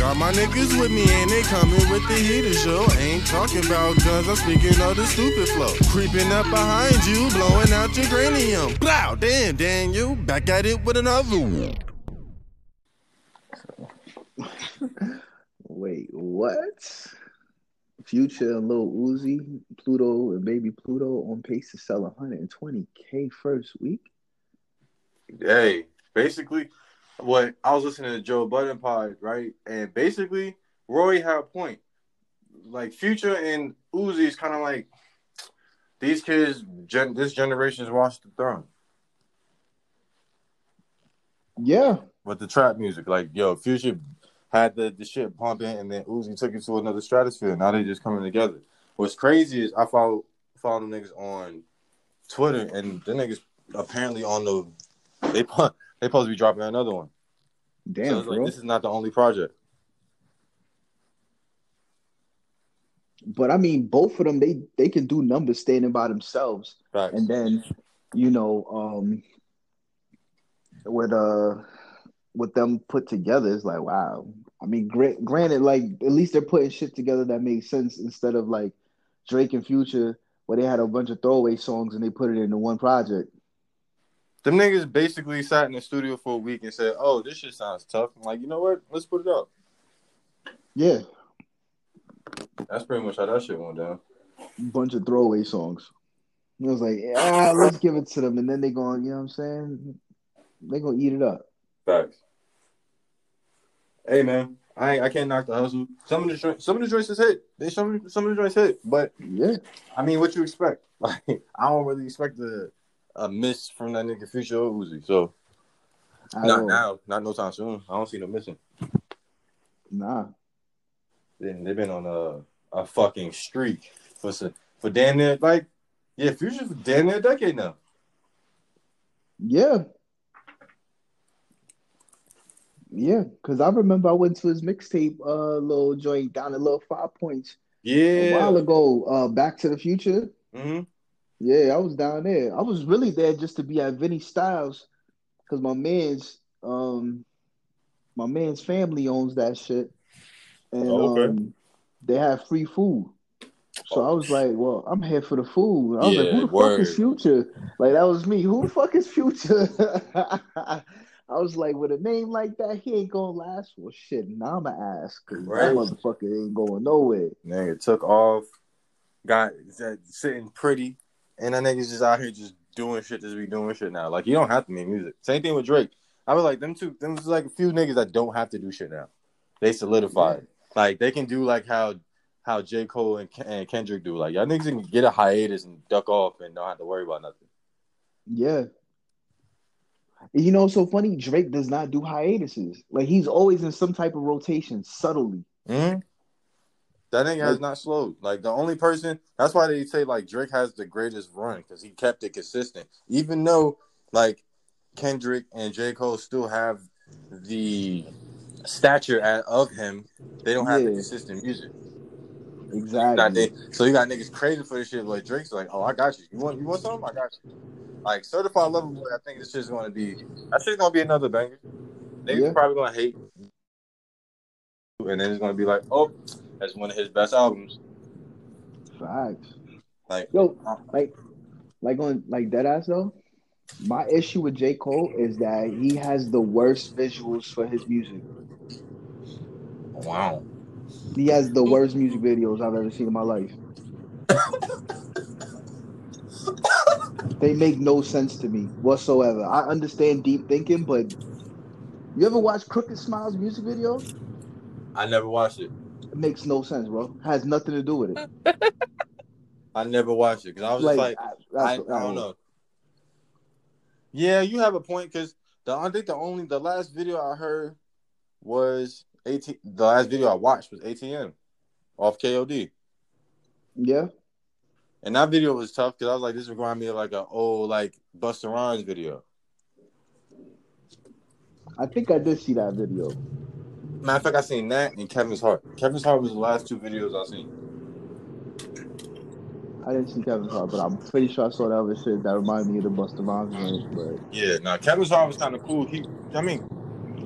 Got my niggas with me and they coming with the heater show. Ain't talking about guns, I'm speaking of the stupid flow. Creeping up behind you, blowing out your cranium. Blow, damn, damn you, back at it with another one. Wait, what? Future and Lil Uzi, Pluto and Baby Pluto on pace to sell 120k first week. Hey, basically, what I was listening to Joe Budden pod, right? And basically, Roy had a point. Like Future and Uzi is kind of like these kids. Gen- this generation's watched the throne. Yeah, with the trap music. Like, yo, Future had the, the shit pumping, and then Uzi took it to another stratosphere. Now they're just coming together. What's crazy is I follow follow them niggas on Twitter, and the niggas apparently on the they they supposed to be dropping another one. Damn, so like, this is not the only project. But I mean, both of them they they can do numbers standing by themselves, Facts. and then you know, um, with uh with them put together, it's like wow. I mean, gra- granted, like at least they're putting shit together that makes sense instead of like Drake and Future, where they had a bunch of throwaway songs and they put it into one project. Them niggas basically sat in the studio for a week and said, "Oh, this shit sounds tough." I'm like, you know what? Let's put it up. Yeah, that's pretty much how that shit went down. Bunch of throwaway songs. It was like, yeah, let's give it to them, and then they going, you know what I'm saying? They gonna eat it up. Facts. Hey man, I I can't knock the hustle. Some of the some of the joints is hit. They some some of the joints hit, but yeah, I mean, what you expect? Like, I don't really expect the a miss from that nigga Future Uzi. So I not now, not no time soon. I don't see no missing. Nah. Then they've been on a a fucking streak for for damn near like yeah, Future for damn near a decade now. Yeah. Yeah, because I remember I went to his mixtape uh little joint down a little five points. Yeah. A while ago, uh Back to the Future. Mm-hmm. Yeah, I was down there. I was really there just to be at Vinny Styles because my man's um my man's family owns that shit. And oh, okay. um, they have free food. So I was like, well, I'm here for the food. I was yeah, like, who the word. fuck is Future? Like that was me. Who the fuck is Future? I was like, with a name like that, he ain't gonna last. Well, shit, now I'ma ask right. that motherfucker ain't going nowhere. Nigga took off, got sitting pretty, and that nigga's just out here just doing shit, just be doing shit now. Like you don't have to make music. Same thing with Drake. I was like them two. Them was like a few niggas that don't have to do shit now. They solidified. Yeah. Like they can do like how how J Cole and, and Kendrick do. Like y'all niggas can get a hiatus and duck off and don't have to worry about nothing. Yeah. You know, so funny. Drake does not do hiatuses. Like he's always in some type of rotation, subtly. Mm-hmm. That nigga has not slowed. Like the only person. That's why they say like Drake has the greatest run because he kept it consistent. Even though like Kendrick and J Cole still have the stature of him, they don't have yeah. the consistent music. Exactly. You so you got niggas crazy for this shit. Like Drake's like, oh, I got you. You want you want something? I got you. Like certified lover boy, I think this shit's gonna be. That shit's gonna be another banger. Niggas yeah. probably gonna hate, and then it's gonna be like, oh, that's one of his best albums. Facts. Like yo, like like on like that ass though. My issue with J. Cole is that he has the worst visuals for his music. Wow. He has the worst music videos I've ever seen in my life. they make no sense to me whatsoever. I understand deep thinking, but you ever watch Crooked Smile's music video? I never watched it. It makes no sense, bro. Has nothing to do with it. I never watched it because I was like, just like, I, I, I, don't know. Yeah, you have a point because the I think the only the last video I heard was 18 the last video I watched was ATM off KOD. Yeah. And that video was tough because I was like, this reminded me of like an old like Busta Rhymes video. I think I did see that video. Matter of fact, I seen that and Kevin's Heart. Kevin's Heart was the last two videos I seen. I didn't see Kevin's Heart, but I'm pretty sure I saw that other shit that reminded me of the Busta Rhymes But yeah, now nah, Kevin's Heart was kind of cool. He, I mean,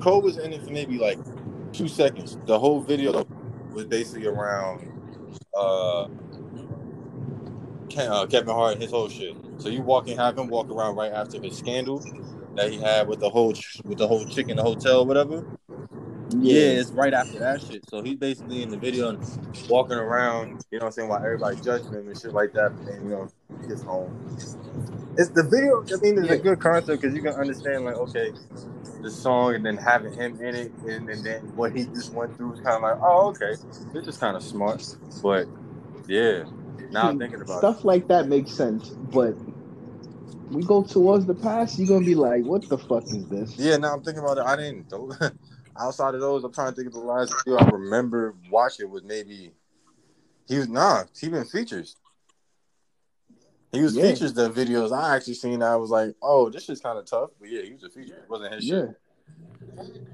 Cole was in it for maybe like two seconds. The whole video was basically around uh, uh, Kevin Hart and his whole shit. So you walk and have him walk around right after his scandal that he had with the whole with the whole chick in the hotel, whatever. Yeah. it's right after that shit. So he's basically in the video and walking around, you know what I'm saying, while everybody judging him and shit like that. And, you know, he gets home. It's the video, I mean, it's a good concept because you can understand, like, okay, the song and then having him in it and, and then what he just went through is kind of like, oh, okay, this is kind of smart. But yeah, now I'm thinking about stuff it. like that makes sense. But we go towards the past, you're gonna be like, what the fuck is this? Yeah, now I'm thinking about it. I didn't. outside of those, I'm trying to think of the last video I remember watching was maybe he was nah, he been features. He was yeah. features the videos I actually seen. I was like, oh, this is kind of tough, but yeah, he was a feature. It wasn't his yeah. shit.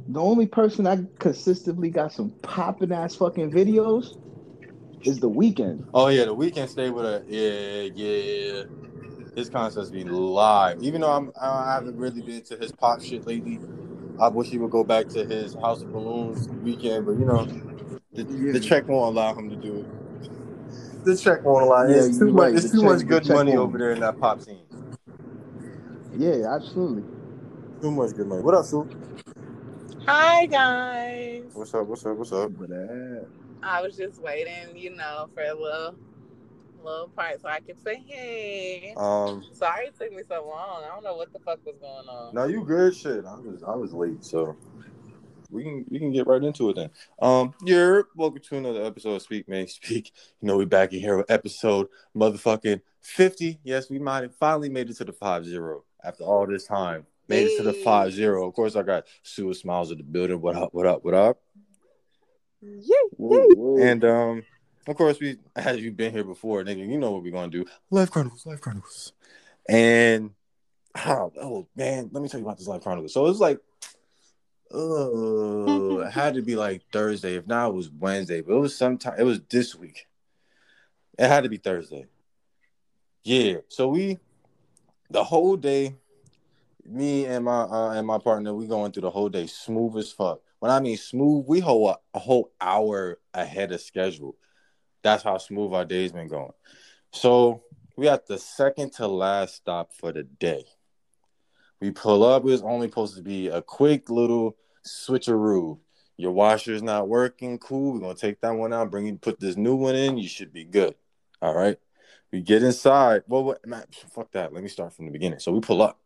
The only person I consistently got some popping ass fucking videos is the Weeknd. Oh yeah, the Weeknd stay with a yeah yeah. His concerts be live, even though I'm I haven't really been to his pop shit lately. I wish he would go back to his House of Balloons Weeknd, but you know, the, yeah. the check won't allow him to do it. The check won't allow. Yeah, it's too right. much. It's too check, much good money over there in that pop scene. Yeah, absolutely. Too much good money. What up, Sue? Hi guys. What's up? What's up? What's up? I was just waiting, you know, for a little little part so I could say hey. Um sorry it took me so long. I don't know what the fuck was going on. No, you good shit. I was I was late, so we can we can get right into it then. Um, you're welcome to another episode of Speak May Speak. You know we back in here with episode motherfucking fifty. Yes, we might have finally made it to the five zero after all this time. Made hey. it to the five zero. Of course, I got Sue Smiles at the building. What up? What up? What up? Yeah. And um, of course, we as you've been here before, nigga, you know what we're gonna do. Life Chronicles, Life Chronicles. And oh, oh man, let me tell you about this Life Chronicles. So it's like uh it had to be like Thursday. If not, it was Wednesday, but it was sometime it was this week. It had to be Thursday. Yeah. So we the whole day, me and my uh, and my partner, we going through the whole day smooth as fuck. When I mean smooth, we hold a, a whole hour ahead of schedule that's how smooth our day's been going. So we at the second to last stop for the day. We pull up. It was only supposed to be a quick little switcheroo. Your washer's not working. Cool. We're gonna take that one out. Bring you put this new one in. You should be good. All right. We get inside. Well, what, fuck that. Let me start from the beginning. So we pull up.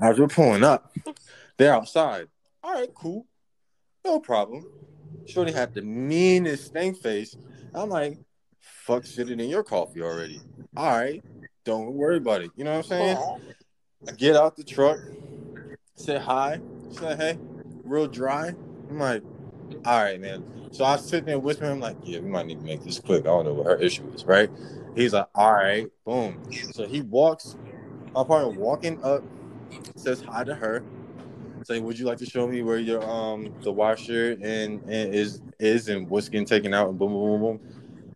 As we're pulling up, they're outside. All right, cool. No problem. Shorty had the meanest stank face I'm like, fuck sitting in your coffee already. All right, don't worry about it. You know what I'm saying? I get out the truck, say hi, say hey, real dry. I'm like, all right, man. So I sit there whispering, I'm like, yeah, we might need to make this quick. I don't know what her issue is, right? He's like, all right, boom. So he walks, my partner walking up, says hi to her, say, would you like to show me where your um the washer and, and is is and what's getting taken out and boom boom boom boom.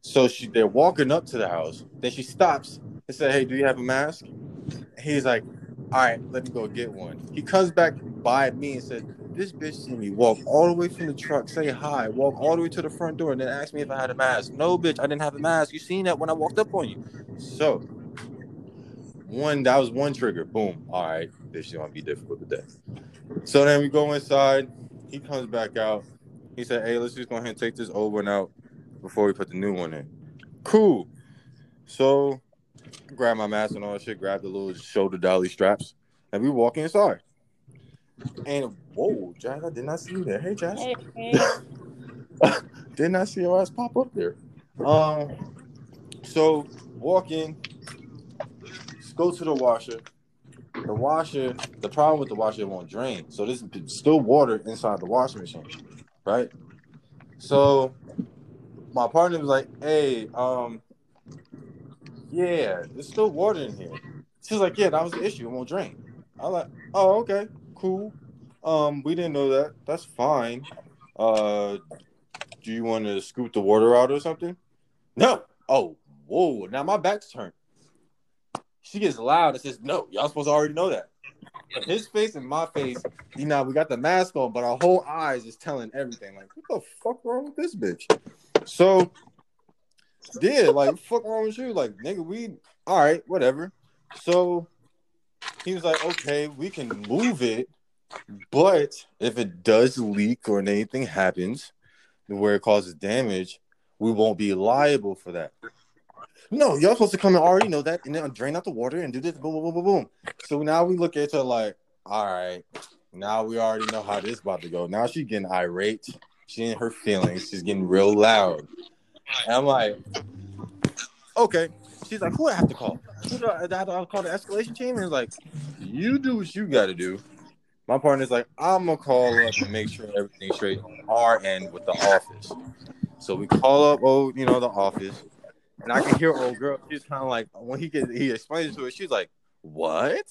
So she they're walking up to the house. Then she stops and said, Hey, do you have a mask? He's like, All right, let me go get one. He comes back by me and said, This bitch see me walk all the way from the truck, say hi, walk all the way to the front door, and then ask me if I had a mask. No, bitch, I didn't have a mask. You seen that when I walked up on you. So one that was one trigger. Boom. All right, this is gonna be difficult today. So then we go inside. He comes back out. He said, "Hey, let's just go ahead and take this old one out before we put the new one in." Cool. So grab my mask and all that shit. Grab the little shoulder dolly straps, and we walk inside. And whoa, Jazz, I did not see you there. Hey, Jazz. Hey, hey. did not see your ass pop up there. Um. So walk in, go to the washer the washer, the problem with the washer, it won't drain. So there's still water inside the washing machine, right? So my partner was like, "Hey, um, yeah, there's still water in here." She's like, "Yeah, that was the issue. It won't drain." I'm like, "Oh, okay, cool. Um, we didn't know that. That's fine. Uh, do you want to scoop the water out or something?" No. Oh, whoa! Now my back's turned she gets loud and says, "No, y'all supposed to already know that." his face and my face, you know, we got the mask on, but our whole eyes is telling everything. Like, what the fuck wrong with this bitch? So, yeah, like, fuck wrong with you? Like, nigga, we, all right, whatever. So, he was like, okay, we can move it, but if it does leak or anything happens where it causes damage, we won't be liable for that. No, y'all supposed to come and already know that and then drain out the water and do this, boom, boom, boom, boom, boom. So now we look at her like, all right, now we already know how this about to go. Now she's getting irate. She in her feelings. She's getting real loud. And I'm like, okay. She's like, who I have to call? Who do I, do I call the escalation team? And it's like, you do what you got to do. My partner's like, I'm gonna call up and make sure everything's straight on our end with the office. So we call up, oh, you know, the office and I can hear old girl. She's kind of like when he gets he explains to her, she's like, "What?"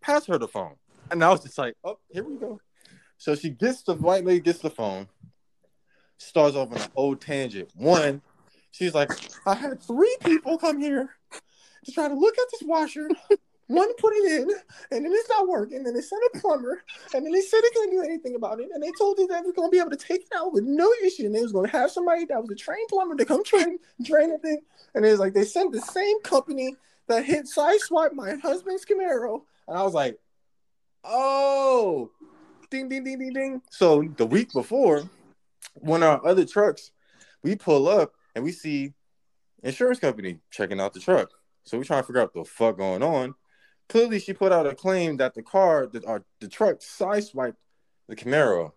Pass her the phone, and I was just like, "Oh, here we go." So she gets the white lady gets the phone, starts off on an old tangent. One, she's like, "I had three people come here to try to look at this washer one put it in, and then it's not working. And they sent a plumber, and then they said they couldn't do anything about it. And they told us they were going to be able to take it out with no issue. And they was going to have somebody that was a trained plumber to come train, train the thing. And it was like they sent the same company that hit sideswipe my husband's Camaro. And I was like, oh, ding, ding, ding, ding, ding. So the week before, when our other trucks, we pull up and we see insurance company checking out the truck. So we trying to figure out the fuck going on clearly she put out a claim that the car, the, or the truck sideswiped the Camaro,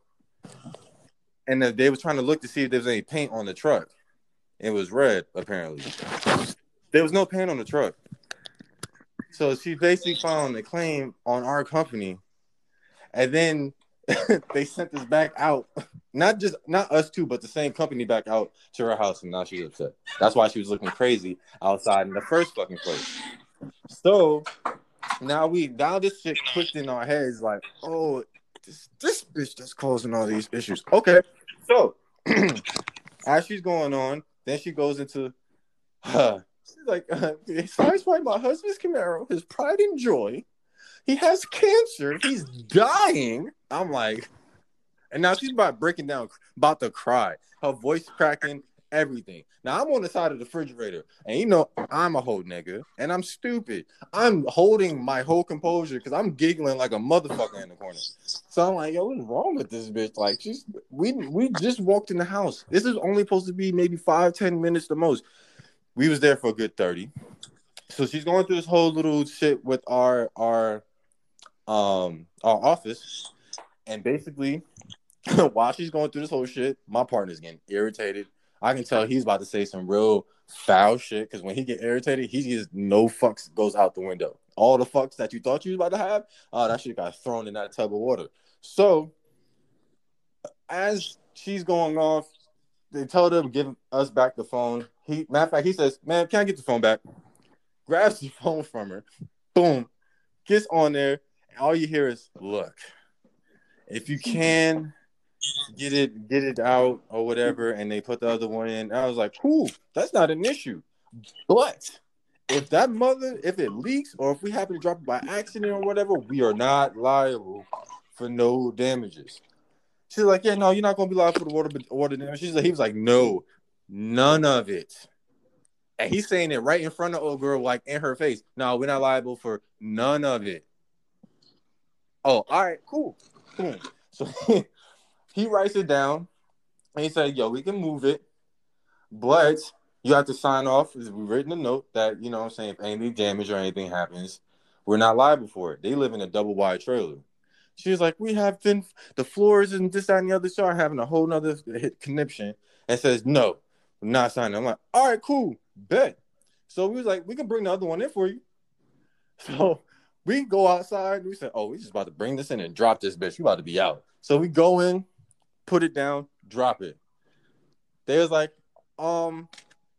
and that they were trying to look to see if there was any paint on the truck. It was red, apparently. There was no paint on the truck. So she basically filed a claim on our company, and then they sent us back out. Not just not us two, but the same company back out to her house, and now she's upset. That's why she was looking crazy outside in the first fucking place. So now we now this shit clicked in our heads like, oh, this this bitch that's causing all these issues. Okay, so as she's going on, then she goes into, uh, she's like, uh, besides why my husband's Camaro, his pride and joy, he has cancer, he's dying. I'm like, and now she's about breaking down, about to cry, her voice cracking, everything. Now I'm on the side of the refrigerator, and you know I'm a whole nigga, and I'm stupid. I'm holding my whole composure because I'm giggling like a motherfucker in the corner. So I'm like, yo, what's wrong with this bitch? Like, she's we we just walked in the house. This is only supposed to be maybe five ten minutes the most. We was there for a good thirty. So she's going through this whole little shit with our our um our office, and basically. while she's going through this whole shit, my partner's getting irritated I can tell he's about to say some real foul shit because when he get irritated, he just no fucks goes out the window. All the fucks that you thought you was about to have, oh, that shit got thrown in that tub of water. So as she's going off, they told him give us back the phone. He matter of fact, he says, "Man, can I get the phone back?" Grabs the phone from her, boom, gets on there, and all you hear is, "Look, if you can." Get it get it out or whatever, and they put the other one in. I was like, cool, that's not an issue. But if that mother, if it leaks or if we happen to drop it by accident or whatever, we are not liable for no damages. She's like, yeah, no, you're not gonna be liable for the water water damage. She's like, he was like, no, none of it. And he's saying it right in front of old girl, like in her face. No, we're not liable for none of it. Oh, all right, cool, cool. So he writes it down and he said, Yo, we can move it, but you have to sign off. We've written a note that, you know what I'm saying, if any damage or anything happens, we're not liable for it. They live in a double wide trailer. She was like, We have been the floors and this, that, and the other start having a whole nother conniption and says, No, not signing. I'm like, All right, cool, bet. So we was like, We can bring the other one in for you. So we go outside. We said, Oh, we just about to bring this in and drop this bitch. We about to be out. So we go in, put it down, drop it. They was like, um,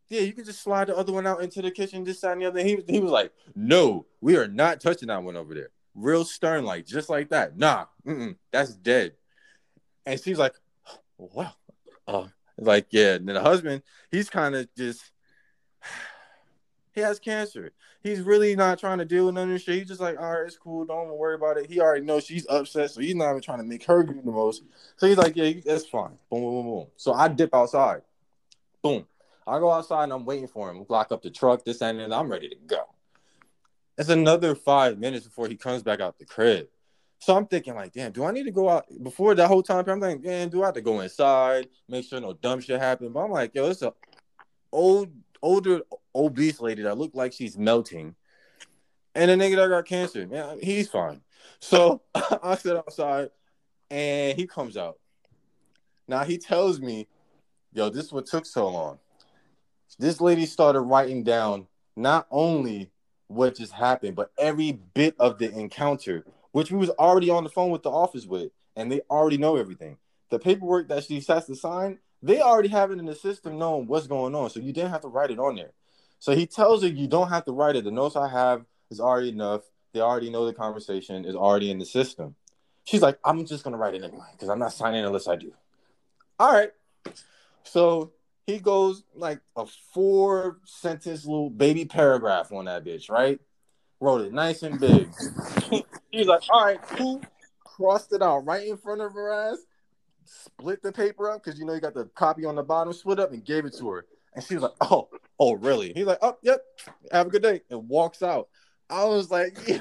yeah, you can just slide the other one out into the kitchen, this side and the other. He, he was like, no, we are not touching that one over there. Real stern, like just like that. Nah, that's dead. And she's like, well, uh, like, yeah. And the husband, he's kind of just, He has cancer. He's really not trying to deal with none of this shit. He's just like, all right, it's cool. Don't worry about it. He already knows she's upset, so he's not even trying to make her do the most. So he's like, yeah, that's fine. Boom, boom, boom, boom. So I dip outside. Boom. I go outside and I'm waiting for him. Lock up the truck, this and then I'm ready to go. It's another five minutes before he comes back out the crib. So I'm thinking, like, damn, do I need to go out before that whole time? I'm thinking, man, do I have to go inside, make sure no dumb shit happen? But I'm like, yo, it's a old, older, obese lady that looked like she's melting, and a nigga that got cancer. Man, he's fine. So I sit outside, and he comes out. Now he tells me, yo, this is what took so long. This lady started writing down not only what just happened, but every bit of the encounter which we was already on the phone with the office with, and they already know everything. The paperwork that she has to sign, they already have it in the system knowing what's going on, so you didn't have to write it on there. So he tells her you don't have to write it. The notes I have is already enough. They already know the conversation is already in the system. She's like, I'm just gonna write it anyway because I'm not signing unless I do. All right. So he goes like a four sentence little baby paragraph on that bitch, right? Wrote it nice and big. He's like, all right, cool. Crossed it out right in front of her ass, split the paper up because you know you got the copy on the bottom, split up and gave it to her. And she was like, oh, oh, really? He's like, oh, yep, have a good day, and walks out. I was like, Yo.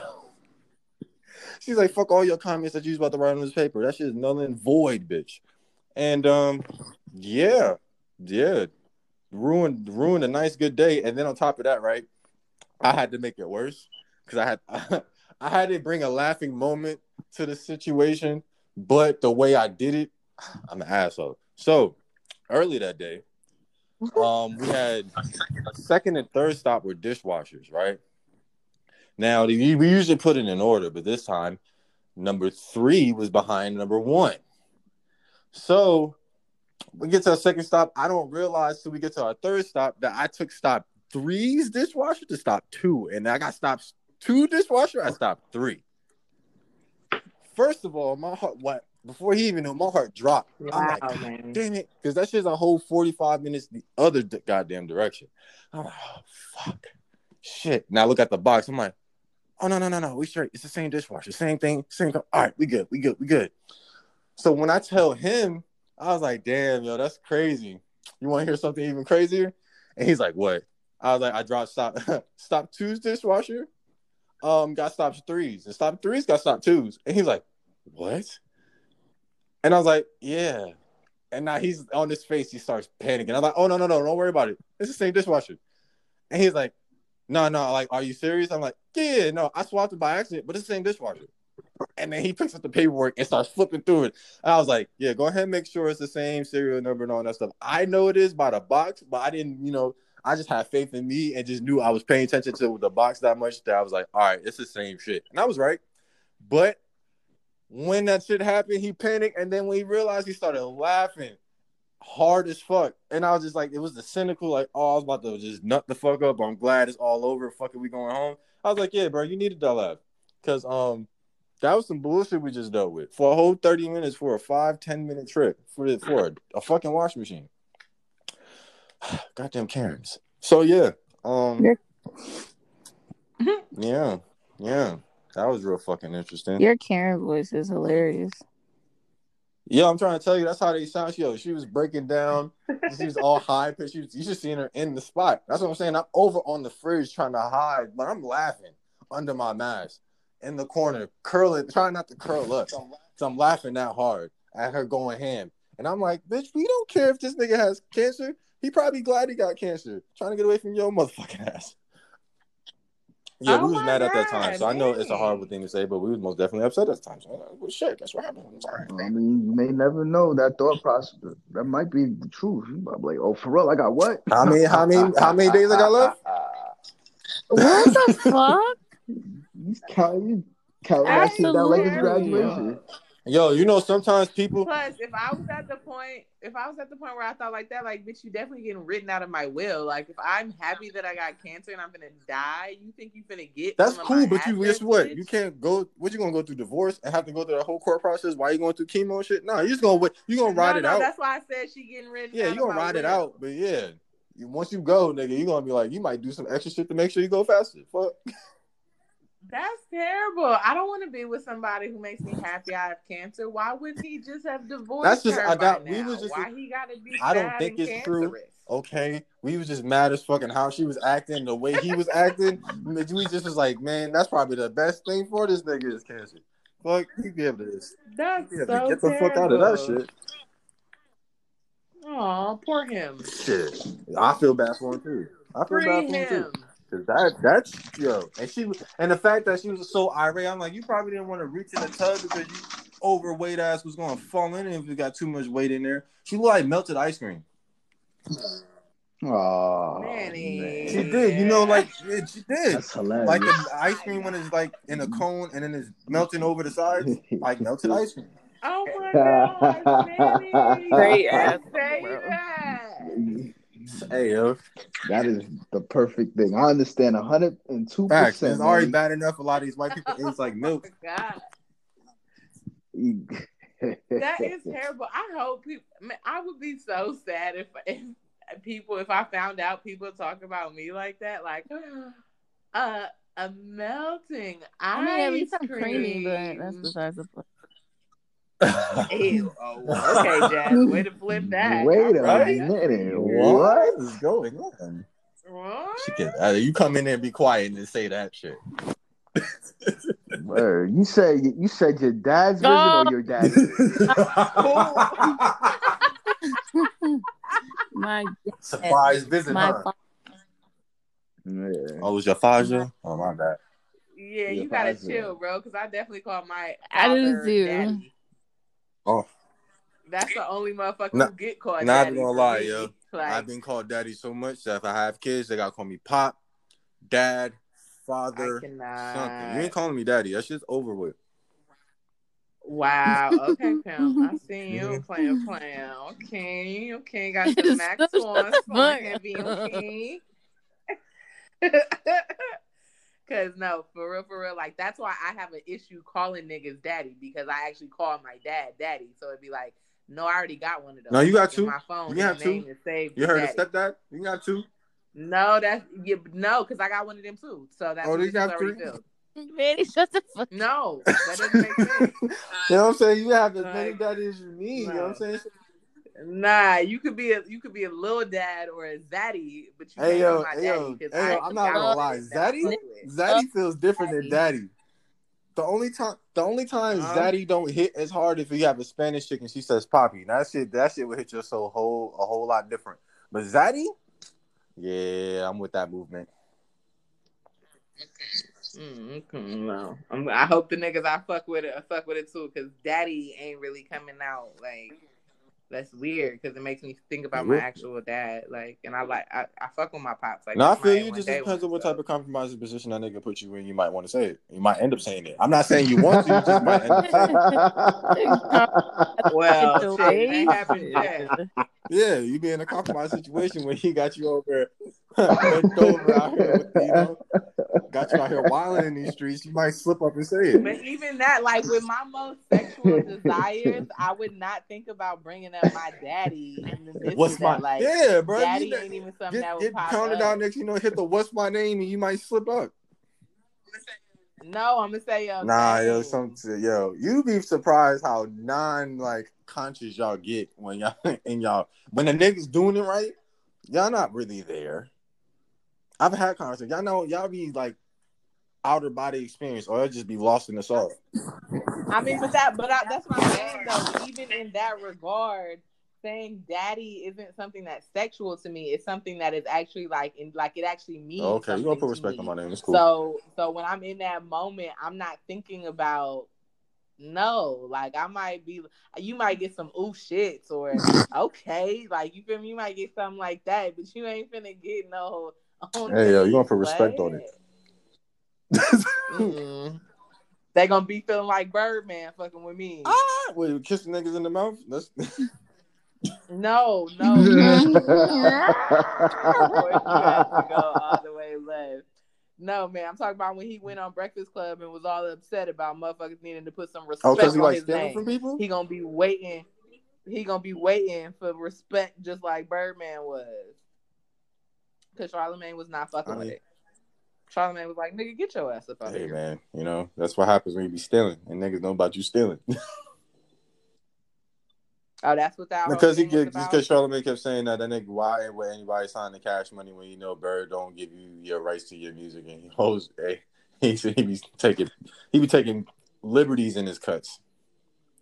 she's like, fuck all your comments that you was about to write on this paper. That shit is null and void, bitch. And um, yeah, yeah, ruined ruined a nice good day. And then on top of that, right, I had to make it worse because I had I had to bring a laughing moment to the situation, but the way I did it, I'm an asshole. So early that day, um, we had a second and third stop were dishwashers, right? Now we usually put it in order, but this time number three was behind number one. So we get to our second stop. I don't realize till we get to our third stop that I took stop three's dishwasher to stop two, and I got stopped two dishwasher, I stopped three. First of all, my heart what before he even knew, my heart dropped. Wow, I'm like, man. damn it, because that shit's a whole 45 minutes the other d- goddamn direction. I'm like, oh fuck. Shit. Now look at the box. I'm like, oh no, no, no, no. We straight. It's the same dishwasher, same thing, same all right, we good, we good, we good. So when I tell him, I was like, damn, yo, that's crazy. You want to hear something even crazier? And he's like, what? I was like, I dropped stop stop two's dishwasher um got stopped threes, and stop threes got stopped twos. And he's like, What? And I was like, Yeah. And now he's on his face, he starts panicking. I'm like, Oh no, no, no, don't worry about it. It's the same dishwasher. And he's like, No, no, like, are you serious? I'm like, Yeah, no, I swapped it by accident, but it's the same dishwasher. And then he picks up the paperwork and starts flipping through it. And I was like, Yeah, go ahead and make sure it's the same serial number and all that stuff. I know it is by the box, but I didn't, you know, I just had faith in me and just knew I was paying attention to the box that much that I was like, all right, it's the same shit. And I was right. But when that shit happened, he panicked. And then when he realized, he started laughing hard as fuck. And I was just like, it was the cynical, like, oh, I was about to just nut the fuck up. I'm glad it's all over. Fucking we going home. I was like, yeah, bro, you needed that laugh. Cause um that was some bullshit we just dealt with for a whole 30 minutes for a five, 10 minute trip for, for a, a fucking wash machine. Goddamn Karens. So yeah. Um Yeah. Yeah. That was real fucking interesting. Your Karen voice is hilarious. Yeah, I'm trying to tell you, that's how they sound. Yo, she was breaking down. she was all high pitched. You just seeing her in the spot. That's what I'm saying. I'm over on the fridge trying to hide, but I'm laughing under my mask in the corner, curling, trying not to curl up. So I'm laughing that hard at her going ham. And I'm like, bitch, we don't care if this nigga has cancer. He probably glad he got cancer. Trying to get away from your motherfucking ass. Yeah, oh we was mad God, at that time, so dang. I know it's a horrible thing to say, but we was most definitely upset at the time. So, like, well, shit, that's what happened. I'm sorry. I mean, you may never know that thought process. That might be the truth. I'm like, oh, for real, I got what? How many? How many? how many days I got left? what the fuck? He's counting, counting that shit down like his graduation. Yo, you know, sometimes people. Plus, if I was at the point, if I was at the point where I thought like that, like, bitch, you definitely getting written out of my will. Like, if I'm happy that I got cancer and I'm gonna die, you think you're gonna get? That's cool, but you guess what? Bitch? You can't go. What you gonna go through divorce and have to go through the whole court process? Why you going through chemo and shit? No, you just gonna wait. You gonna ride no, it no, out. That's why I said she getting written. Out. Yeah, you gonna ride will. it out. But yeah, once you go, nigga, you gonna be like, you might do some extra shit to make sure you go faster. Fuck. That's terrible. I don't want to be with somebody who makes me happy I have cancer. Why would he just have divorced That's just, her I doubt, we was just, Why he gotta be I don't think it's cancerous? true. Okay, we was just mad as fucking how she was acting, the way he was acting. we just was like, man, that's probably the best thing for this nigga is cancer. Fuck, he be able to, that's so get the fuck out of that shit. Oh, poor him. Shit, I feel bad for him too. I feel Free bad for him, him too. Cause that that's yo, and she was. and the fact that she was so irate, I'm like, you probably didn't want to reach in the tub because you overweight ass was gonna fall in if you got too much weight in there. She looked like melted ice cream. Oh, Manny. she did. You know, like yeah, she did. That's hilarious. Like the ice cream when it's like in a cone and then it's melting over the sides, like melted ice cream. Oh my god, Manny! Great ass. Say that. Hey yo, that is the perfect thing. I understand hundred and two percent. It's already bad enough. A lot of these white people it's like milk. Oh god. that is terrible. I hope people. Man, I would be so sad if, if people if I found out people talk about me like that, like uh a melting ice I mean, at least I'm creamy, but that's besides the point. Ew. Oh, okay, Jazz. Way to flip that. Wait a right? minute. What? what is going on? What? She can, uh, you come in there and be quiet and say that shit. Word. You said you said your dad's version or your dad's my surprise visit. My huh? Yeah. Oh, was your father? Oh my bad. Yeah, you gotta chill, bro. Because I definitely call my I do too. Daddy. Oh, that's the only motherfucker not, who get called. Not daddy gonna lie, yo. Like, I've been called daddy so much that if I have kids, they gotta call me pop, dad, father, something. You ain't calling me daddy. That's just over with. Wow. Okay, Pam. I see you playing, playing. Okay, okay. Got the max on. be okay. Cause no, for real, for real, like that's why I have an issue calling niggas daddy because I actually call my dad daddy. So it'd be like, no, I already got one of those. No, you got two. My phone. You got two. You heard daddy. of stepdad? You got two. No, that's you, no, because I got one of them too. So that's oh, you got three. Filled. Manny, shut the fuck. No, that doesn't make sense. you know what I'm saying? You have as many daddies as you need. No. You know what I'm saying? Nah, you could be a you could be a little dad or a zaddy, but you hey yo, hey yo, hey yo, I'm not gonna lie, zaddy, zaddy feels different than daddy. The only time, the only time uh-huh. zaddy don't hit as hard if you have a Spanish chick and she says "poppy." That shit, that shit will hit your soul whole a whole lot different. But zaddy, yeah, I'm with that movement. Mm-hmm. no, I'm, i hope the niggas I fuck with it, I fuck with it too, cause daddy ain't really coming out like that's weird because it makes me think about my actual dad. Like, and I like I, I fuck with my pops. Like, no, I feel you. Just depends on what type of compromising position that nigga put you in. You might want to say it. You might end up saying it. I'm not saying you want to. You just might end up saying it. well, shit, happened. Yeah, you be in a compromised situation when he got you over, bent over out here, with, you know, got you out here wilding in these streets. You might slip up and say it. But even that, like with my most sexual desires, I would not think about bringing up my daddy. And what's my like? Yeah, bro. Daddy you ain't even something get, that would get pop counted up. out next. You know, hit the what's my name, and you might slip up. No, I'm gonna say yo. Nah, yo, some yo, you be surprised how non like conscious y'all get when y'all and y'all when the niggas doing it right, y'all not really there. I've had conversations. Y'all know y'all be like outer body experience, or I'll just be lost in the sauce. I mean, but that, but I, that's what I'm saying though. Even in that regard, saying daddy isn't something that's sexual to me. It's something that is actually like in like it actually means. okay, you gonna put respect on my name. It's cool. So so when I'm in that moment, I'm not thinking about no, like I might be, you might get some ooh shits or okay, like you feel me, you might get something like that, but you ain't finna get no. Hey yo, you gonna put respect on it? mm They gonna be feeling like Birdman fucking with me. Ah, wait, kissing niggas in the mouth? That's no, no. no. of course, you have to go all the way left. No, man, I'm talking about when he went on Breakfast Club and was all upset about motherfuckers needing to put some respect oh, on like his name. From people? He gonna be waiting. He gonna be waiting for respect, just like Birdman was. Because Charlemagne was not fucking I mean, with it. Charlemagne was like, "Nigga, get your ass up out hey, here." man, you know that's what happens when you be stealing, and niggas know about you stealing. oh, that's what that was. because he get, just because Charlemagne kept saying that that nigga why would anybody sign the cash money when you know Bird don't give you your rights to your music and he holds hey, he said he be taking he be taking liberties in his cuts.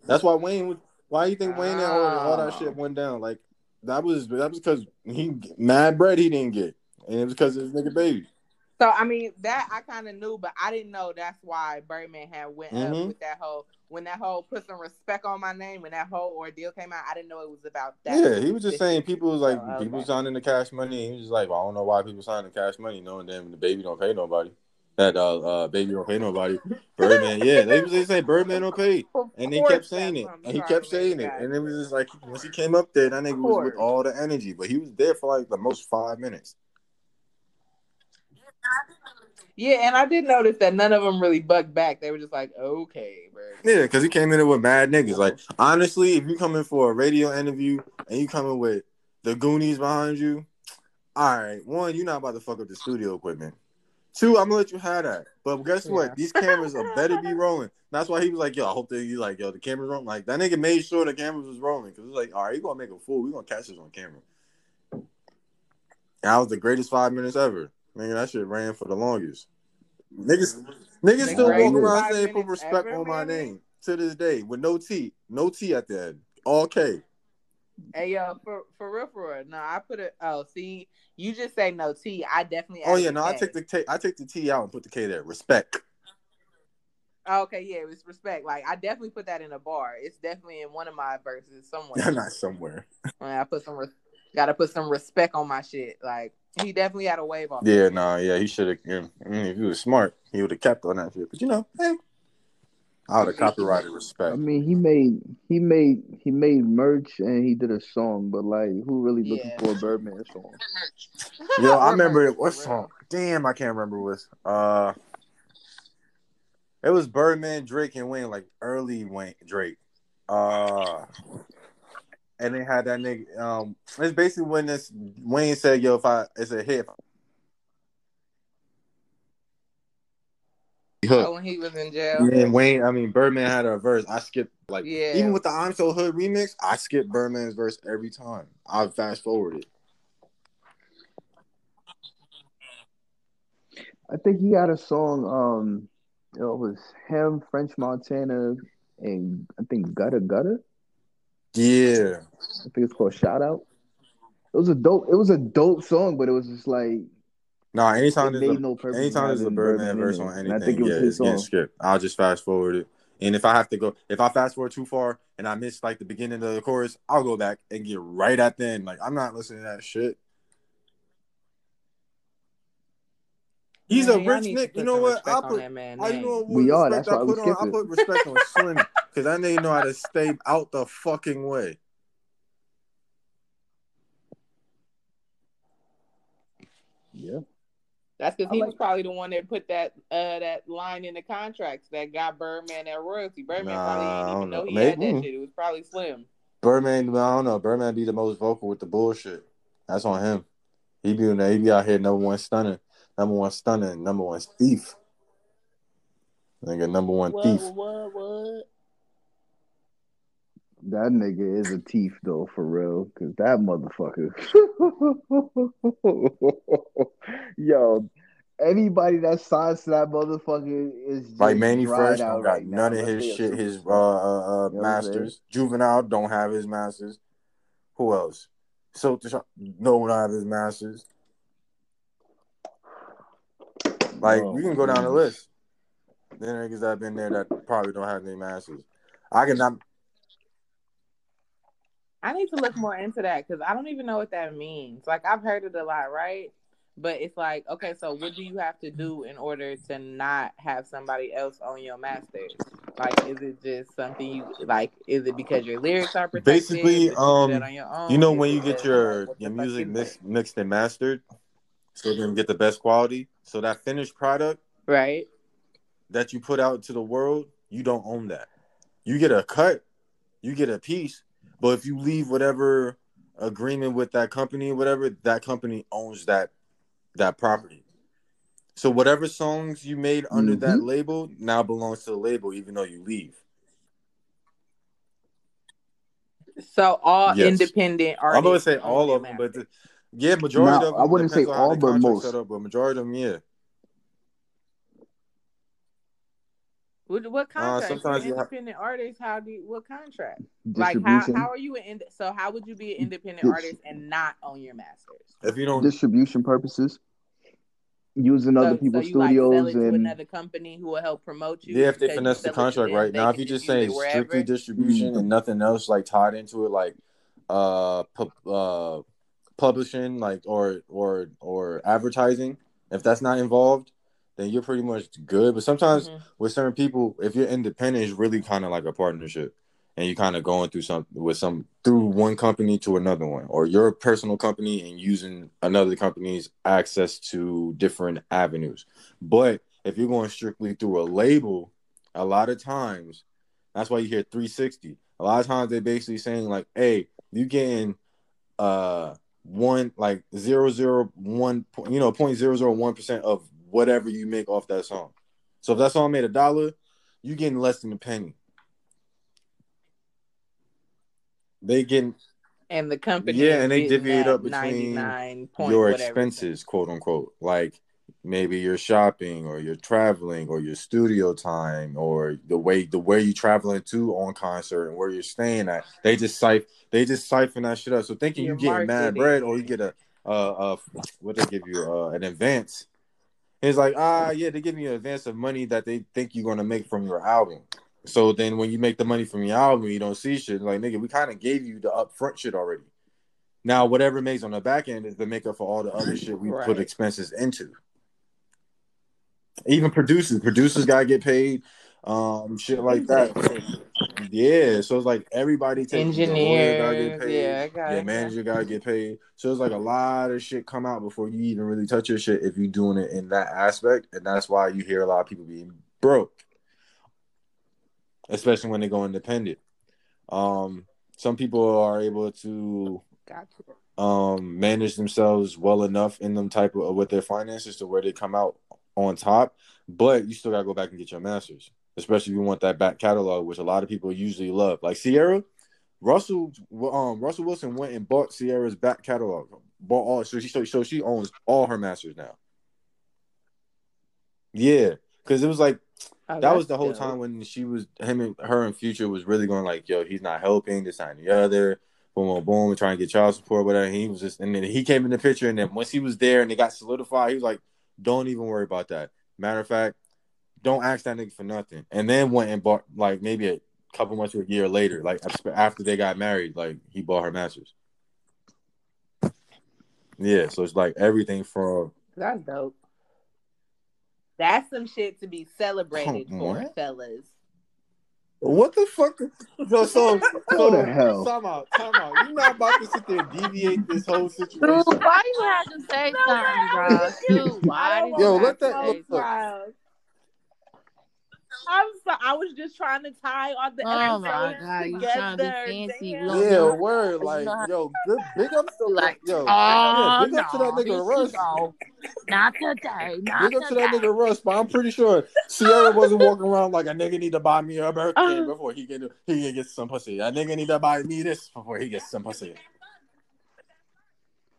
That's why Wayne would. Why do you think Wayne and all, all that ah. shit went down? Like that was that was because he mad bread he didn't get, and it was because of his nigga baby. So I mean that I kind of knew, but I didn't know that's why Birdman had went mm-hmm. up with that whole when that whole put some respect on my name when that whole ordeal came out. I didn't know it was about that. Yeah, he was just saying people was like so, people signing the cash money. He was just like, well, I don't know why people signing the cash money, knowing them the baby don't pay nobody. That uh, uh baby don't pay nobody. Birdman, yeah, they was they say Birdman don't pay, and he kept saying it, and he kept saying it, and it was just like once he came up there, that nigga was with all the energy, but he was there for like the most five minutes. Yeah, and I did notice that none of them really bucked back. They were just like, okay, bro. Yeah, because he came in with mad niggas. Like, honestly, if you come in for a radio interview and you coming with the Goonies behind you, all right, one, you're not about to fuck up the studio equipment. Two, I'm gonna let you have that. But guess what? Yeah. These cameras are better be rolling. That's why he was like, yo, I hope that you like, yo, the camera's rolling. Like that nigga made sure the cameras was rolling. Cause it's like, all right, you gonna make a fool. We gonna catch this on camera. And that was the greatest five minutes ever. Man, that shit ran for the longest. Niggas, niggas still walk around saying put respect on my name to this day with no T, no T at the end, all K. Hey yo, for for real, for real. No, I put it. Oh, see, you just say no T. I definitely. Oh yeah, no, K. I take the T. I take the T out and put the K there. Respect. Oh, okay, yeah, it was respect. Like I definitely put that in a bar. It's definitely in one of my verses somewhere. not somewhere. I put some. Got to put some respect on my shit. Like he definitely had a wave off. Yeah, no, nah, yeah, he should have. Yeah, I mean, if he was smart, he would have kept on that shit. But you know, hey, I would have copyrighted respect. I mean, he made he made he made merch and he did a song, but like, who really looking yeah. for a Birdman song? Yo, I remember it. What song? Damn, I can't remember what. Uh, it was Birdman, Drake, and Wayne, like early Wayne Drake. Uh, and they had that nigga. Um, it's basically when this Wayne said, "Yo, if I it's a hit." Oh, when he was in jail. And Wayne, I mean Birdman had a verse. I skipped like yeah. even with the I'm So Hood remix, I skip Birdman's verse every time. I fast forwarded. I think he had a song. Um, it was him, French Montana, and I think Gudda Gudda. Yeah. I think it's called Shout Out. It was a dope. It was a dope song, but it was just like. Nah, anytime there's a, no anytime there's a Birdman verse on anything, I think it was yeah, his it's song. getting skipped. I'll just fast forward it. And if I have to go, if I fast forward too far and I miss like the beginning of the chorus, I'll go back and get right at the end. Like I'm not listening to that shit. He's man, a rich Nick. You know what? I put. Man, I know what we are. That's why I put we on. I put respect on Slim because I know know how to stay out the fucking way. Yeah. That's because he like was probably the one that put that uh that line in the contracts that got Birdman that royalty. Birdman nah, probably didn't even know, know he Maybe. had that shit. It was probably Slim. Birdman, I don't know. Birdman be the most vocal with the bullshit. That's on him. He be on that he be out here number one stunning, number one stunning, number one thief. Nigga, number one what, thief. What, what, that nigga is a thief though, for real. Cause that motherfucker. Yo, anybody that signs to that motherfucker is like Mannie Fresh don't got right none now. of his shit. His uh, uh, uh masters. Juvenile don't have his masters. Who else? So no one have his masters. Like oh, we can go down the list. Then niggas that have been there that probably don't have any masters. I cannot I need to look more into that because I don't even know what that means. Like I've heard it a lot, right? But it's like, okay, so what do you have to do in order to not have somebody else on your masters? Like, is it just something you like? Is it because your lyrics are protected? Basically, um, you, you, know when you get your your music mix, mixed and mastered, so you can get the best quality. So that finished product, right, that you put out to the world, you don't own that. You get a cut, you get a piece, but if you leave whatever agreement with that company, whatever, that company owns that that property. So whatever songs you made under mm-hmm. that label now belongs to the label, even though you leave. So all yes. independent artists. I'm gonna say all of them, but the, yeah, majority now, of them. I wouldn't say all, but most. Up, but majority of them, yeah. What, what contract? Uh, sometimes independent have... artists. How do you, what contract? Like how, how are you an so how would you be an independent artist and not own your masters? If you don't distribution purposes, using so, other people's so studios like and another company who will help promote you. Yeah, if they finesse the contract right now, if you just say strictly distribution mm-hmm. and nothing else like tied into it, like uh, pu- uh, publishing, like or or or advertising, if that's not involved, then you're pretty much good. But sometimes mm-hmm. with certain people, if you're independent, it's really kind of like a partnership, and you're kind of going through some with some through one company to another one, or your personal company and using another company's access to different avenues. But if you're going strictly through a label, a lot of times, that's why you hear 360. A lot of times they're basically saying like, "Hey, you getting uh one like zero zero one point you know point zero zero one percent of whatever you make off that song. So if that song made a dollar, you getting less than a penny. They getting and the company yeah, and they divvy it up between your expenses, quote unquote, like maybe you're shopping or you're traveling or your studio time or the way the where you're traveling to on concert and where you're staying at. They just siphon they just siphon that shit up. So thinking you get mad bread or you get a uh uh what they give you uh an advance it's like, ah, yeah, they give you an advance of money that they think you're gonna make from your album. So then when you make the money from your album, you don't see shit. Like, nigga, we kind of gave you the upfront shit already. Now, whatever makes on the back end is the makeup for all the other shit we right. put expenses into. Even producers, producers gotta get paid um, shit like that. Yeah, so it's like everybody takes engineer gotta get paid. Yeah, got yeah, manager gotta get paid. So it's like a lot of shit come out before you even really touch your shit if you're doing it in that aspect, and that's why you hear a lot of people being broke, especially when they go independent. Um, some people are able to um manage themselves well enough in them type of with their finances to where they come out on top, but you still gotta go back and get your masters especially if you want that back catalog, which a lot of people usually love. Like Ciara, Russell, um, Russell Wilson went and bought Ciara's back catalog, bought all. So she so, she owns all her masters now. Yeah, because it was like oh, that was the whole time when she was him and her and Future was really going like, yo, he's not helping this and the other. Boom, boom, boom, trying to get child support, whatever. He was just, and then he came in the picture, and then once he was there and it got solidified, he was like, "Don't even worry about that." Matter of fact, don't ask that nigga for nothing. And then went and bought like maybe a couple months or a year later, like after they got married, like he bought her masters. Yeah, so it's like everything from that's dope. That's some shit to be celebrated for, fellas. What the fuck? So, so, so the hell? Time out, time out. You're not about to sit there and deviate this whole situation. Dude, why do you have to say something, bro? Dude, why did Yo, you let that. Look, I'm so, I was just trying to tie all the oh my god, you trying to be fancy? Yeah, word like yo, good, big up to like yo, oh, yeah, big no, up to that nigga Russ. Not today, not big up to that nigga Russ, but I'm pretty sure Ciara wasn't walking around like a nigga need to buy me a birthday uh, before he can he can get some pussy. A nigga need to buy me this before he gets some pussy.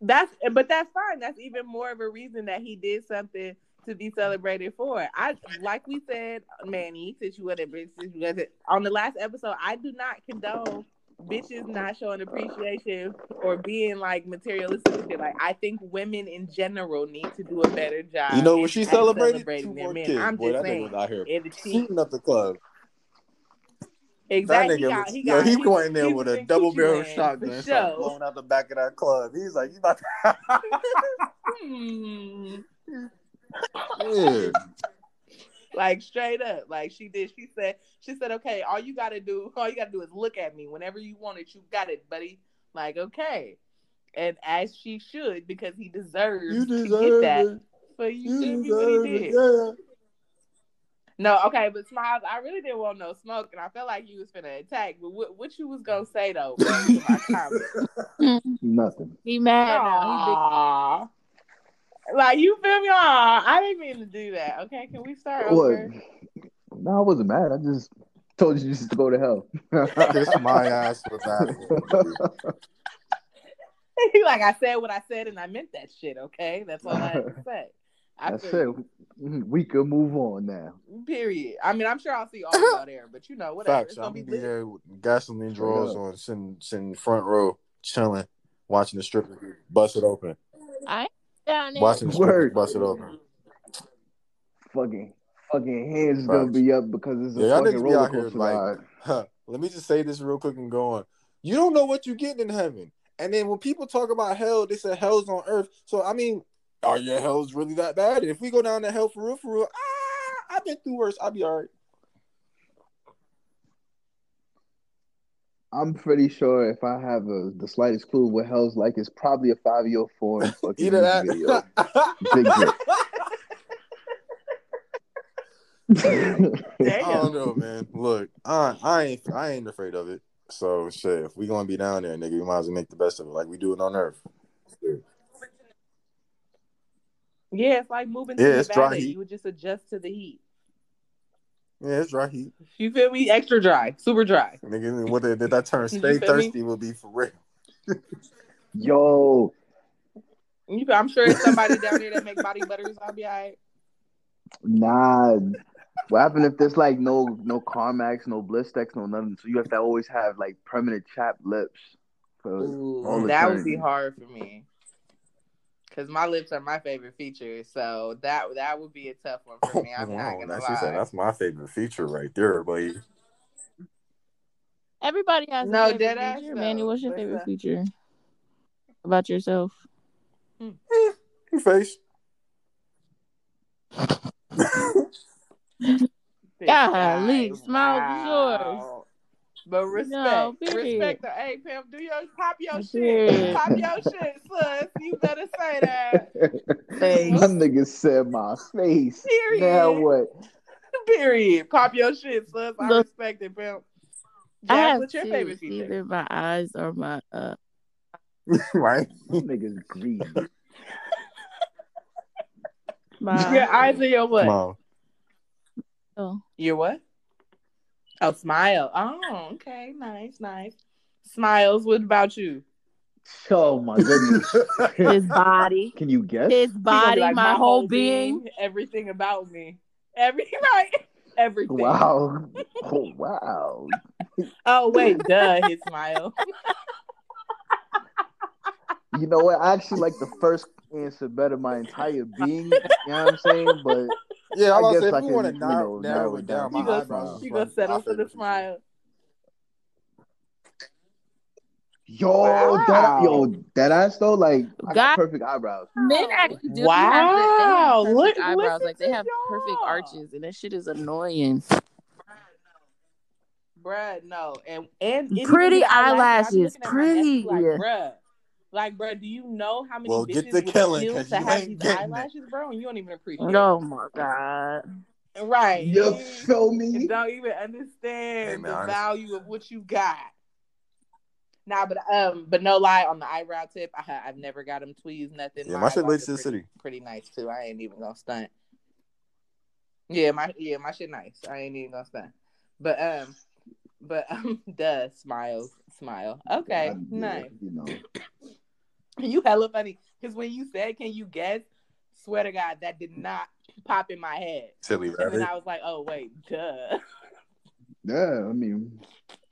That's but that's fine. That's even more of a reason that he did something to be celebrated for. I like we said, Manny, since you wasn't since you on the last episode, I do not condone bitches not showing appreciation or being like materialistic. Like I think women in general need to do a better job. You know what she celebrated? Celebrating more men. Kids. I'm Boy, just saying. Was out here shooting up the club. Exactly. That nigga, he got, he got, yo, he went in there with a double barrel shotgun blowing out the back of that club. He's like, you about to. hmm yeah. like straight up. Like she did. She said, she said, okay, all you gotta do, all you gotta do is look at me. Whenever you want it, you got it, buddy. Like, okay. And as she should, because he deserves you deserve to get that. It. But you, you me what he did. Yeah. No, okay, but Smiles, I really didn't want no smoke, and I felt like you was gonna attack. But what, what you was gonna say though? Nothing. He mad now. He like you feel me? Oh, I didn't mean to do that. Okay, can we start over? No, I wasn't mad. I just told you just to go to hell. Kiss my ass with that. like I said what I said and I meant that shit, okay? That's all I had to say. I That's it. Mm-hmm. We could move on now. Period. I mean, I'm sure I'll see all of y'all there, but you know, whatever. Facts. It's I'm gonna gonna be be there with gasoline drawers up. on, sitting, sitting front row, chilling, watching the stripper bust it open, Down there. watching the bust it open. Fucking, fucking hands is gonna be up because it's a Yeah, fucking niggas roller out here coaster like- ride. Huh. Let me just say this real quick and go on. You don't know what you're getting in heaven. And then when people talk about hell, they say hell's on earth. So I mean, are your hells really that bad? And if we go down to hell for real, for real, ah, I've been through worse. I'll be all right. I'm pretty sure if I have a, the slightest clue what hell's like, it's probably a five year four fucking Either that. music video. Big I don't know, man. Look, I I ain't I ain't afraid of it. So shit, if we gonna be down there, nigga, we might as well make the best of it, like we do it on Earth. Yeah, it's like moving Yeah, to it's dry heat. You would just adjust to the heat. Yeah, it's dry heat, You feel me? Extra dry, super dry. nigga. What they did that turn stay feel me? thirsty will be for real. Yo, You, I'm sure it's somebody down there that make body butters. I'll be all right. nah. What happened if there's like no no Carmex, no Blistex, no nothing? So you have to always have like permanent chapped lips. For all the that would be hard for me. Cause my lips are my favorite feature, so that that would be a tough one for me. I'm not Wow, gonna that's, lie. just- that's my favorite feature right there, but Everybody has No, a favorite dead ass, feature. though. Manny, what's your What's favorite that? feature about yourself? Hmm. Eh, your face. This Golly, guy, smile wow. But respect, No, respect. The, hey, Pam, do your pop your shit, pop your shit, sis. You better say that. My nigga said my face. Period. Now what? Period. Pop your shit, sis. I Look, respect it, Pam. I have what's your two, favorite feature? either my eyes or my uh. right? This nigga's green. My Your eyes or your what? Mom. oh, Your what? Oh, smile. Oh, okay. Nice, nice. Smiles. What about you? Oh my goodness. his body, Can you guess? his He gonna be body, like, my, whole being. everything about me, every right, everything. Wow. Oh wow. Oh wait, duh, his smile. You know what? I actually like the first answer better, my entire being. You know what I'm saying? But Yeah, I I was guess say if I we want to narrow, narrow narrow it it down, down. my You go, eyebrows. is you my- go settle for the smile. yo, Wow. that yo, that ass though, like God- got perfect eyebrows. Men actually do Wow, have, the, they have perfect look- eyebrows. listen Like they have perfect y'all. arches, and that shit is annoying. Bruh, no, and and Pretty eyelashes. I eyelashes, looking at my nephew pretty. Like, bruh, like, bro, do you know how many Well, bitches get the would killing, kill 'cause to you have these getting it. eyelashes, bro? And you don't even appreciate Oh my god. right? You feel You me? don't even understand Hey, man, the honest- value of what you got. Nah, but um, but no lie on the eyebrow tip. I I've never got them tweezed, nothing. Yeah, my shit eyebrows late to the city. Pretty nice too. I ain't even gonna stunt. Yeah, my yeah, my shit nice. I ain't even gonna stunt. But um, but um, duh, smiles, smile. Okay, yeah, nice. You know. You hella funny because when you said, "Can you guess?" Swear to God, that did not pop in my head. Silly And then. I was like, "Oh wait, duh." Yeah, I mean,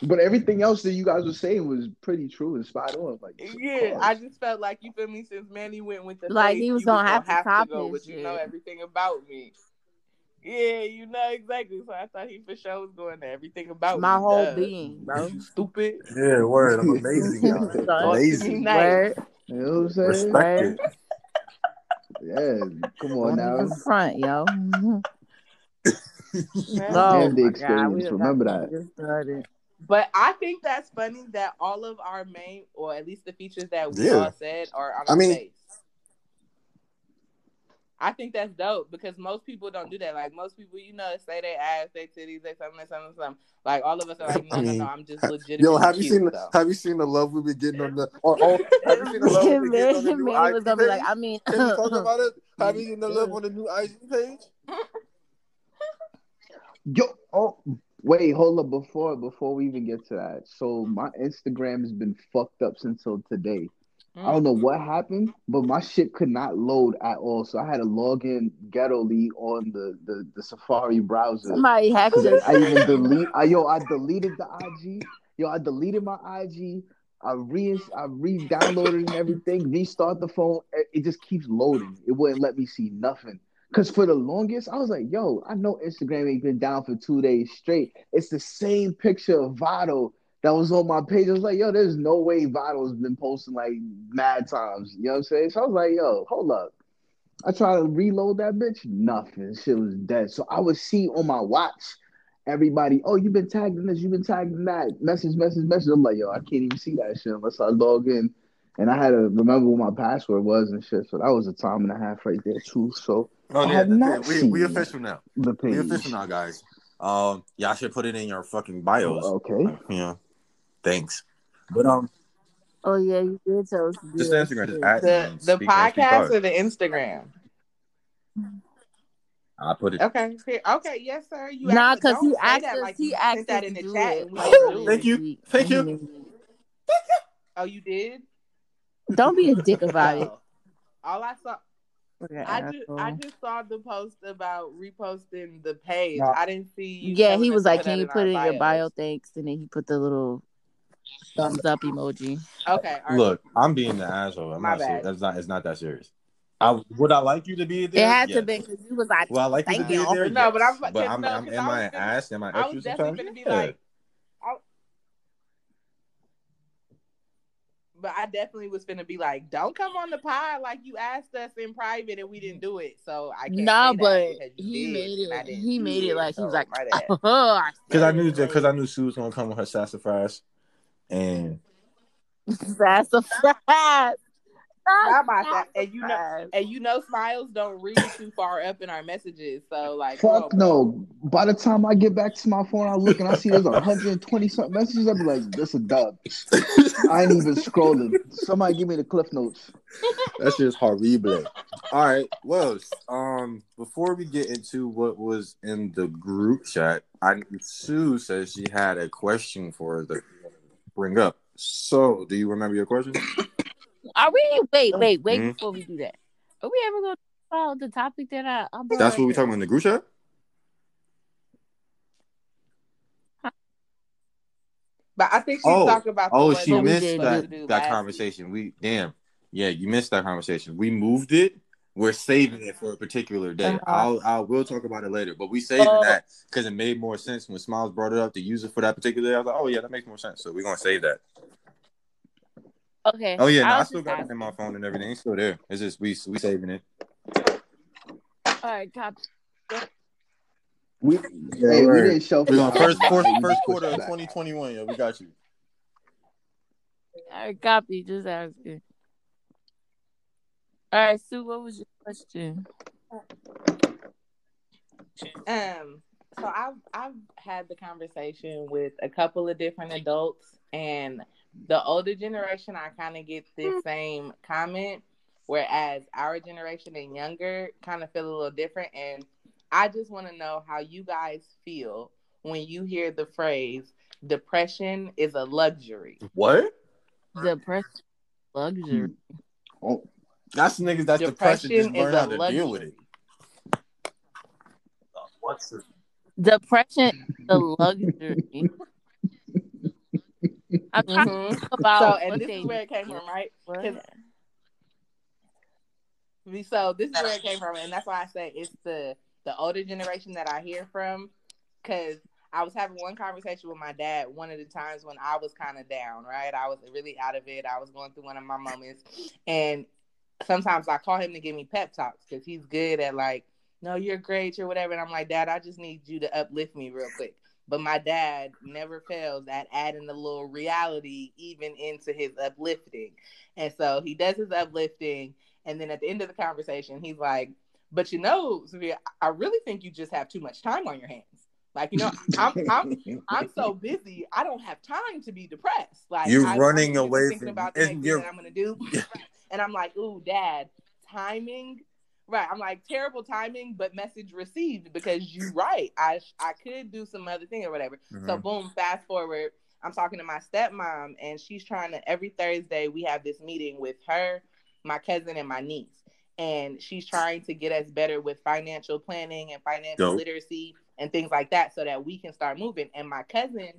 but everything else that you guys were saying was pretty true and spot on. Like, Yeah. I just felt like you feel me. Since Manny went with the Like, face, he was gonna have to have top go, his but you know everything about me. Yeah, you know exactly. So I thought he for sure was going to everything about My me. whole Duh. being, bro. You stupid. Yeah, word. I'm amazing, y'all. Talk to amazing. Word, you know what I'm saying? Respect word. it. Yeah, come on Don't now. even front, yo. Man. Oh And the my God, experience, remember that. started. But I think that's funny that all of our main, or at least the features that we Yeah. all said, are on I mean- face. I think that's dope because most people don't do that. Like most people, you know, say they ass, they titties, they something, something, something. Like all of us are like, no, I no, mean, no, I'm just legitimately Yo, have you cute, seen the though. Have you seen the love we've been getting on the? Or, oh, have you seen the love we've been getting on the new Manny was IG gonna be like. I mean, Can we talk about it? Have you gonna live on the new IG page? Yo, oh, wait, hold up before before we even get to that. So my Instagram has been fucked up since till today. I don't know mm. what happened, but my shit could not load at all. So I had to log in ghettoly on the, the, the Safari browser. Somebody hacked I, us. I even delete. I, yo, I deleted the IG. Yo, I deleted my IG. I re I re-downloaded and everything. Restart the phone. It, it just keeps loading. It wouldn't let me see nothing. Cause for the longest, I was like, "Yo, I know Instagram ain't been down for two days straight. It's the same picture of Vado that was on my page. I was like, yo, there's no way Vital's been posting like mad times. You know what I'm saying? So I was like, yo, hold up. I tried to reload that bitch. Nothing. Shit was dead. So I would see on my watch everybody, oh, you've been tagged in this, you've been tagged in that. Message, message, message. I'm like, yo, I can't even see that shit unless I log in. And I had to remember what my password was and shit. So that was a time and a half right there too. So Oh yeah, not we we official now. the page. We official now, guys. Um, y'all should put it in your fucking bios. Okay. Yeah, thanks. But um, Oh yeah, you did tell us. to do just that Instagram, just shit. at The the Speak Man, Speak podcast or the Instagram? I put it. Okay, okay, yes, sir. You Nah, because he asked that us. like he you asked that in the chat it. and we earlier didn't do Thank you. Thank you. didn't. Oh, you did? Don't be a dick about it. All I saw, Fucking I just, I just saw the post about reposting the page. Nah. I didn't see you. Yeah, he was like, "Can you put it in your bio? Thanks." And then he put the little Um, thumbs up emoji. Okay, all right. Look, I'm being the asshole. I'm My not. Serious. bad. That's not. It's not that serious. I would I like you to be It there? had to be because you was like, Well, I like you to be there. No, but. I'm- But 'cause I'm. no, I'm 'cause am I I an gonna- ass? Am I I was definitely gonna be Yeah. like, I, but I definitely was gonna be like, don't come on the pod like you asked us in private and we didn't do it. So I can't. Nah, but he did, made it. didn't He made it like he was like, my "Oh, I Because I knew it." because I knew Sue was gonna come with her sassafras, and sassafras. Not my that, and you know, and you know, smiles don't read too far up in our messages. So like, Fuck bro. no. By the time I get back to my phone, I look and I see there's 120 something messages. I'll be like, this a dub. I ain't even scrolling. Somebody give me the cliff notes. That's just is horrible. All right. Well, um, before we get into what was in the group chat, I Sue says she had a question for us to bring up. So, do you remember your question? Are we? Wait, wait, wait! Mhm. Before we do that, are we ever going to talk about the topic that I? I brought That's up what we here? talking about in the group chat. But I think she's Oh, talking about. The Oh, one she missed did that that last conversation. We damn, yeah, you missed that conversation. We moved it. We're saving it for a particular day. Uh-huh. I'll I'll we'll talk about it later. But we saving Oh. that because it made more sense when Smiles brought it up to use it for that particular day. I was like, oh yeah, that makes more sense. So we're gonna save that. Okay. Oh yeah, no, I was still just got it in my phone and everything. It's still there. It's just we we saving it. All right, copy. We Hey, we didn't show We're going first first first quarter of 2021. Yeah, we got you. All right, copy. Just asking. All right, Sue. What was your question? Um, so I've I've had the conversation with a couple of different adults, and the older generation, I kind of get this same comment, whereas our generation and younger kind of feel a little different. And I just want to know how you guys feel when you hear the phrase "depression is a luxury." What? Depression, luxury. Oh, That's the niggas that's depressed and just Depression is learn how to deal with luxury. it. What's the Depression, is a luxury. I'm trying to Mhm. think about So, and this is where it came from, right? What? 'Cause We- So this is where it came from, and that's why I say it's the the older generation that I hear from. Because I was having one conversation with my dad one of the times when I was kind of down, right? I was really out of it. I was going through one of my moments, and sometimes I call him to give me pep talks because he's good at like, no, you're great, or whatever. And I'm like, Dad, I just need you to uplift me real quick. But my dad never fails at adding a little reality even into his uplifting. And so he does his uplifting. And then at the end of the conversation, he's like, But you know, Sophia, I really think you just have too much time on your hands. Like, you know, I'm I'm I'm so busy, I don't have time to be depressed. Like You're I'm, running away thinking from- about the and thing that I'm gonna do. and I'm like, ooh, dad, timing Right. I'm like terrible timing, but message received because you right. I I could do some other thing or whatever. Mm-hmm. So boom, fast forward. I'm talking to my stepmom and she's trying to every Thursday we have this meeting with her, my cousin, and my niece. And she's trying to get us better with financial planning and financial Dope. literacy and things like that so that we can start moving. And my cousin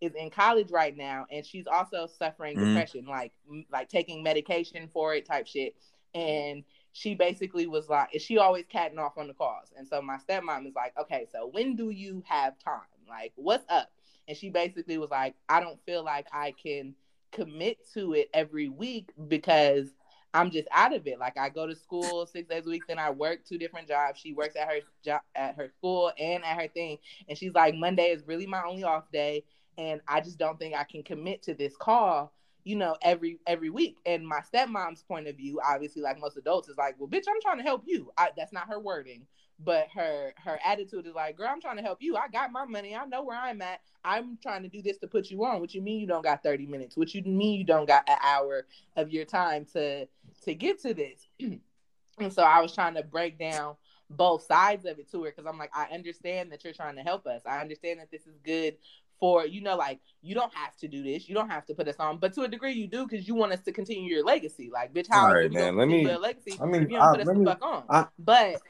is in college right now and she's also suffering mm-hmm. depression, like like taking medication for it type shit. And she basically was like, she always catting off on the calls. And so my stepmom is like, okay, so when do you have time? Like, what's up? And she basically was like, I don't feel like I can commit to it every week because I'm just out of it. Like I go to school six days a week, then I work two different jobs. She works at her job at her school and at her thing. And she's like, Monday is really my only off day. And I just don't think I can commit to this call you know, every every week. And my stepmom's point of view, obviously, like most adults, is like, well, bitch, I'm trying to help you. I, that's not her wording, but her her attitude is like, girl, I'm trying to help you. I got my money. I know where I'm at. I'm trying to do this to put you on. What you mean you don't got 30 minutes? What you mean you don't got an hour of your time to to get to this? and so I was trying to break down both sides of it to her because I'm like, I understand that you're trying to help us. I understand that this is good for you know like you don't have to do this you don't have to put us on but to a degree you do because you want us to continue your legacy like bitch how All right, man let me legacy I mean you don't I, put us the fuck on I, but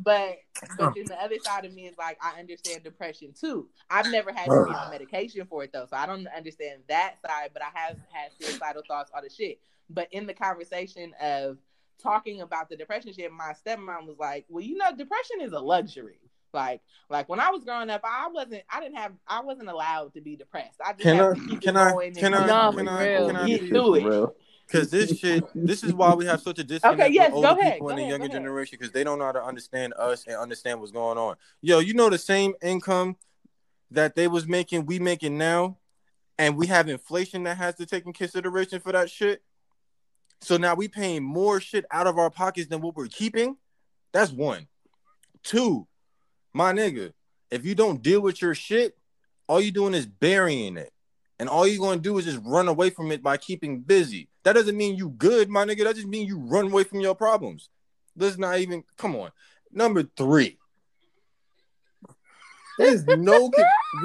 but but then the other side of me is like I understand depression too. I've never had to be on medication for it though, so I don't understand that side. But I have had suicidal thoughts, all the shit. But in the conversation of talking about the depression shit, my stepmom was like, "Well, you know, depression is a luxury. Like like when I was growing up, I wasn't I didn't have I wasn't allowed to be depressed. I just can I, to can I, can I, no, can I can I get through it. Because this shit, this is why we have such a disconnect okay, yes, with older ahead, people in the ahead, younger generation because they don't know how to understand us and understand what's going on. Yo, you know the same income that they was making, we making now, and we have inflation that has to take in consideration for that shit. So now we paying more shit out of our pockets than what we're keeping. That's one. Two, my nigga, if you don't deal with your shit, all you doing is burying it. And all you're gonna do is just run away from it by keeping busy. That doesn't mean you good, my nigga. That just means you run away from your problems. Let's not even come on. Number three. There's no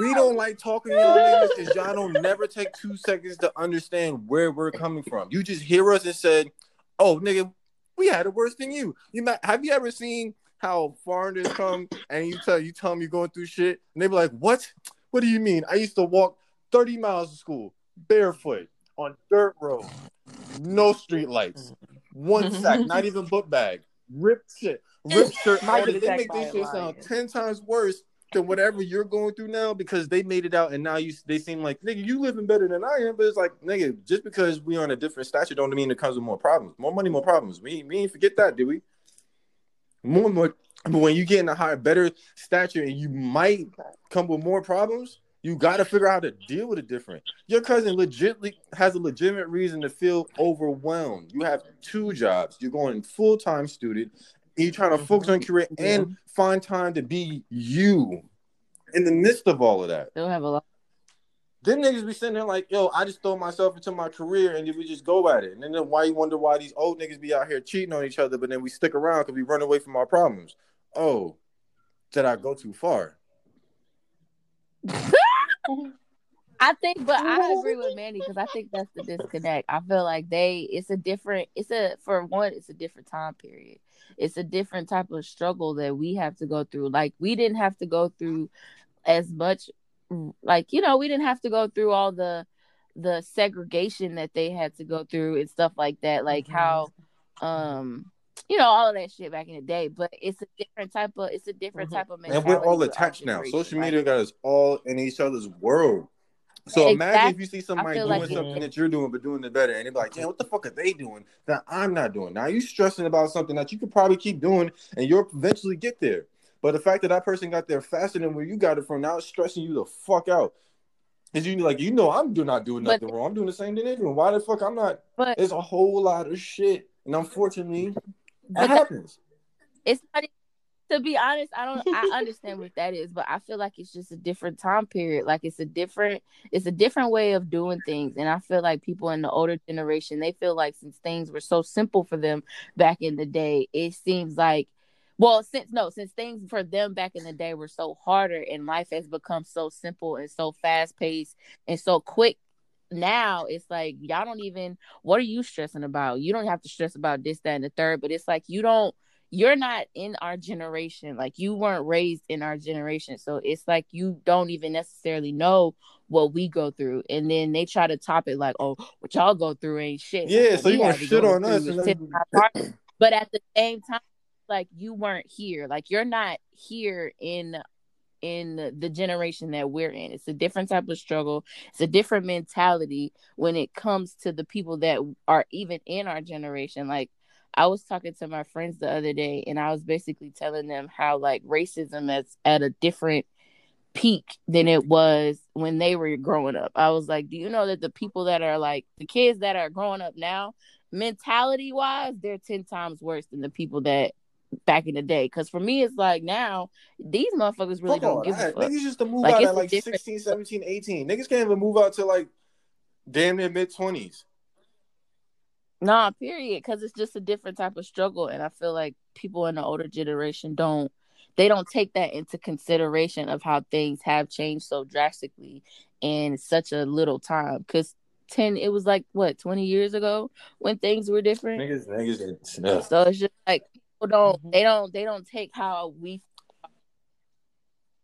we don't like talking y'all niggas because y'all don't never take two seconds to understand where we're coming from. You just hear us and said, Oh nigga, we had it worse than you. You might have you ever seen how foreigners come and you tell you tell them you're going through shit, and they be like, "What? What do you mean? I used to walk 30 miles to school barefoot on dirt road, no street lights, one sack, not even book bag, ripped shit, ripped shirt. They make this shit sound ten times worse than whatever you're going through now because they made it out and now you they seem like nigga you living better than I am but it's like nigga just because we are on a different stature don't mean it comes with more problems more money more problems we we ain't forget that do we more more but when you get in a higher better stature and you might come with more problems you got to figure out how to deal with it different. Your cousin legitimately has a legitimate reason to feel overwhelmed. You have two jobs. You're going full-time student And you're trying to mm-hmm. focus on career and find time to be you. In the midst of all of that they'll have a lot then niggas be sitting there like, yo, I just throw myself into my career and we just go at it. And then why you wonder why these old niggas be out here cheating on each other, but then we stick around because we run away from our problems. Oh, did I go too far? I think, but I agree with Manny because I think that's the disconnect. I feel like they, it's a different, it's a, for one, it's a different time period. It's a different type of struggle that we have to go through. Like, we didn't have to go through as much like you know we didn't have to go through all the the segregation that they had to go through and stuff like that like mm-hmm. how um you know all of that shit back in the day but it's a different type of it's a different mm-hmm. type of mentality and we're all attached now social media got us all in each other's world so exactly. imagine if you see somebody doing like something that you're doing but doing it better and they're like yeah what the fuck are they doing that i'm not doing now you stressing about something that you could probably keep doing and you'll eventually get there but the fact that that person got there faster than where you got it from, now it's stressing you the fuck out. Is you like you know I'm do not doing nothing but, wrong. I'm doing the same thing they're doing. Why the fuck I'm not? But it's a whole lot of shit, and unfortunately, that happens. It's not to be honest, I don't I understand what that is, but I feel like it's just a different time period. Like it's a different it's a different way of doing things. And I feel like people in the older generation, they feel like since things were so simple for them back in the day, it seems like well, since no, since things for them back in the day were so harder and life has become so simple and so fast paced and so quick now it's like y'all don't even what are you stressing about? You don't have to stress about this that and the third but it's like you don't you're not in our generation. Like you weren't raised in our generation. So it's like you don't even necessarily know what we go through. And then they try to top it like oh what y'all go through ain't shit. Yeah so you want to shit on us but at the same time like you weren't here like you're not here in in the generation that we're in. It's a different type of struggle. It's a different mentality when it comes to the people that are even in our generation. Like I was talking to my friends the other day and I was basically telling them how like racism is at a different peak than it was when they were growing up. I was like, do you know that the people that are like the kids that are growing up now, mentality wise, they're 10 times worse than the people that back in the day. Because for me, it's like now these motherfuckers really don't give a fuck. Niggas used to move like, out at like different... 16, 17, 18. Niggas can't even move out to like damn near mid 20s. Nah, period. Because it's just a different type of struggle, and I feel like people in the older generation don't they don't take that into consideration of how things have changed so drastically in such a little time. Because ten, it was like what twenty years ago when things were different. Niggas, niggas, so it's just like people don't mm-hmm. they don't they don't take how we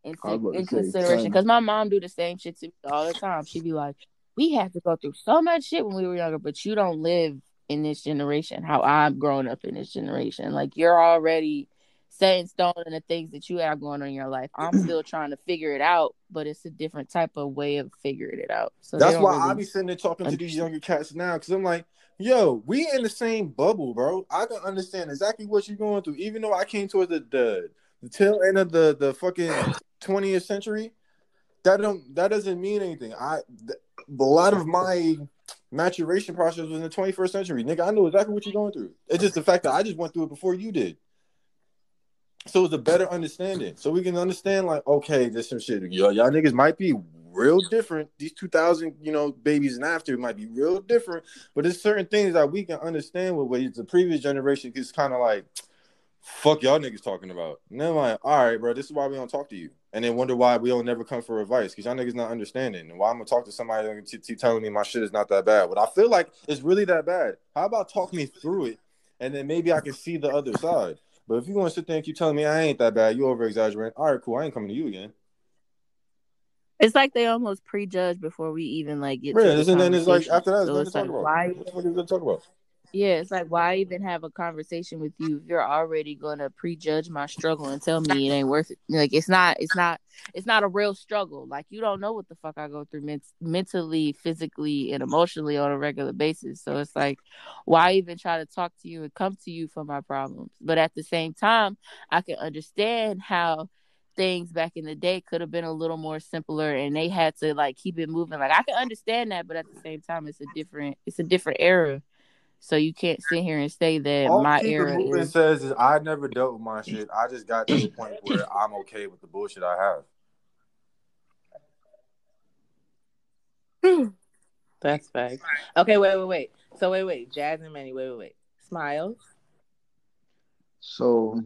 into in consideration because my mom do the same shit to me all the time. She'd be like, "We have to go through so much shit when we were younger, but you don't live in this generation how I'm growing up in this generation. Like you're already set in stone in the things that you have going on in your life. I'm still trying to figure it out, but it's a different type of way of figuring it out. So that's why really I be sitting there talking understand. to these younger cats now because I'm like, yo, we in the same bubble, bro. I can understand exactly what you're going through, even though I came towards the the, the tail end of the the fucking 20th century. That don't that doesn't mean anything. I th- a lot of my maturation process was in the 21st century. Nigga, I know exactly what you're going through. It's just the fact that I just went through it before you did. So it's a better understanding. So we can understand, like, okay, there's some shit. Y'all, niggas might be real different. These 2000, you know, babies and after might be real different, but there's certain things that we can understand with what the previous generation is kind of like, fuck y'all niggas talking about. And then like, all right, bro, this is why we don't talk to you. And then wonder why we don't never come for advice because y'all niggas not understanding. And why I'm gonna talk to somebody t- t- telling me my shit is not that bad. But I feel like it's really that bad. How about talk me through it, and then maybe I can see the other side. But if you want to sit there and keep telling me I ain't that bad, you over exaggerating. All right, cool. I ain't coming to you again. It's like they almost prejudge before we even like get. Yeah, and then it's like after that, so it's like why? What are we talk about? Yeah, it's like why even have a conversation with you if you're already gonna prejudge my struggle and tell me it ain't worth it. Like it's not, it's not, it's not a real struggle. Like you don't know what the fuck I go through men- mentally, physically, and emotionally on a regular basis. So it's like, why even try to talk to you and come to you for my problems? But at the same time, I can understand how things back in the day could have been a little more simpler and they had to like keep it moving. Like I can understand that, but at the same time, it's a different, it's a different era so you can't sit here and say that All my era movement is... says is I never dealt with my shit. I just got to the point where I'm okay with the bullshit I have. That's fact. Okay, wait, wait, wait. So wait, wait, Jazz and Manny, wait, wait, wait. Smiles. So,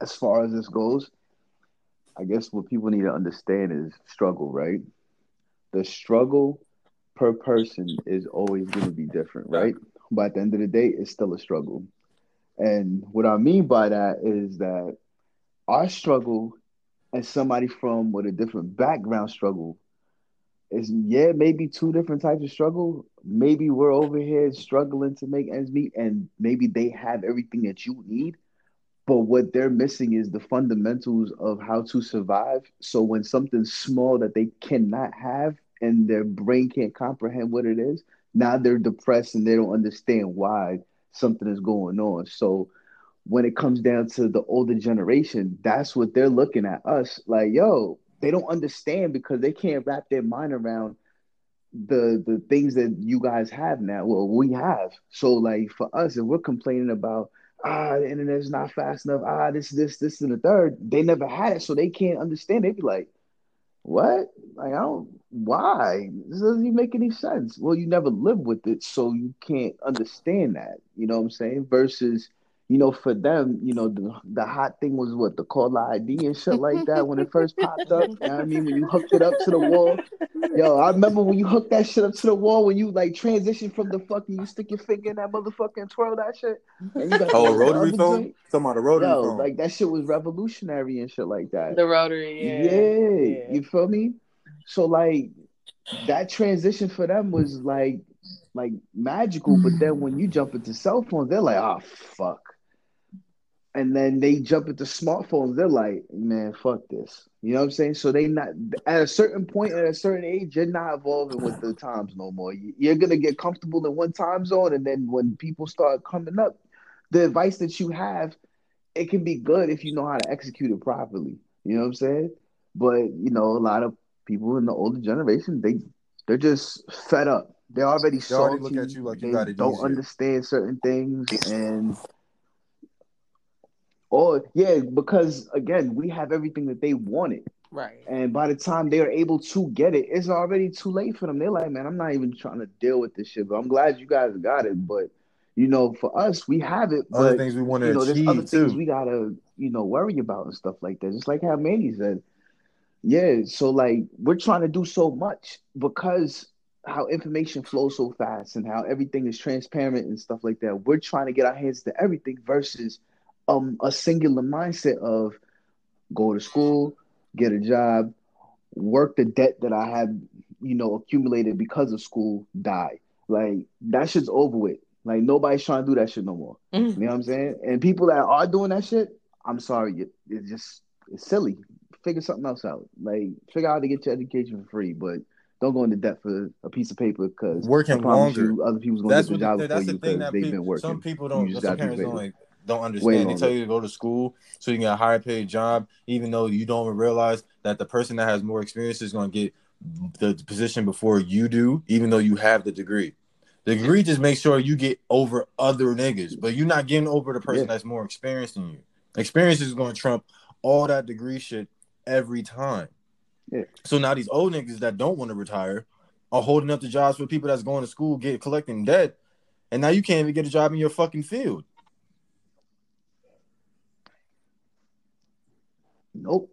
as far as this goes, I guess what people need to understand is struggle, right? The struggle per person is always going to be different, right? But at the end of the day, it's still a struggle. And what I mean by that is that our struggle and somebody from with a different background struggle is yeah, maybe two different types of struggle. Maybe we're over here struggling to make ends meet, and maybe they have everything that you need. But what they're missing is the fundamentals of how to survive. So when something small that they cannot have and their brain can't comprehend what it is, now they're depressed and they don't understand why something is going on. So when it comes down to the older generation, that's what they're looking at us like, yo, they don't understand because they can't wrap their mind around the the things that you guys have now. Well, we have. So like for us, if we're complaining about ah, the internet's not fast enough. Ah, this, this, this, and the third. They never had it, so they can't understand. They'd be like, what? Like, I don't, why? This doesn't even make any sense. Well, you never lived with it, so you can't understand that. You know what I'm saying? Versus, you know, for them, you know, the, the hot thing was what the caller ID and shit like that when it first popped up. You know I mean? When you hooked it up to the wall. Yo, I remember when you hooked that shit up to the wall when you like transition from the fucking you stick your finger in that motherfucker and twirl that shit. And you got oh, a rotary phone? Joint. Talking about a rotary Yo, phone. Like that shit was revolutionary and shit like that. The rotary, yeah. Yeah. yeah. You feel me? So like that transition for them was like like magical, but then when you jump into cell phones, they're like, oh fuck and then they jump into smartphones. They're like, man, fuck this. You know what I'm saying? So they not at a certain point at a certain age, you're not evolving with the times no more. You're gonna get comfortable in one time zone, and then when people start coming up, the advice that you have, it can be good if you know how to execute it properly. You know what I'm saying? But you know, a lot of people in the older generation, they they're just fed up. They're already they salty. Already look at you like you they don't understand certain things and or yeah, because again, we have everything that they wanted. Right. And by the time they are able to get it, it's already too late for them. They're like, man, I'm not even trying to deal with this shit. But I'm glad you guys got it. But you know, for us, we have it. Other but, things we want to you know, achieve there's other too. things we gotta, you know, worry about and stuff like that. Just like how Manny said. Yeah. So like we're trying to do so much because how information flows so fast and how everything is transparent and stuff like that. We're trying to get our hands to everything versus um, a singular mindset of go to school, get a job, work the debt that I have, you know, accumulated because of school, die. Like that shit's over with. Like nobody's trying to do that shit no more. Mm-hmm. You know what I'm saying? And people that are doing that shit, I'm sorry, it's just it's silly. Figure something else out. Like figure out how to get your education for free, but don't go into debt for a piece of paper because working longer. You, other people's gonna that's get the job the, for you because they've been working. Some people don't. Some parents don't like don't understand. They tell you to go to school so you can get a higher paid job, even though you don't realize that the person that has more experience is going to get the position before you do, even though you have the degree. The degree just makes sure you get over other niggas, but you're not getting over the person yeah. that's more experienced than you. Experience is going to trump all that degree shit every time. Yeah. So now these old niggas that don't want to retire are holding up the jobs for people that's going to school, get collecting debt, and now you can't even get a job in your fucking field. Nope.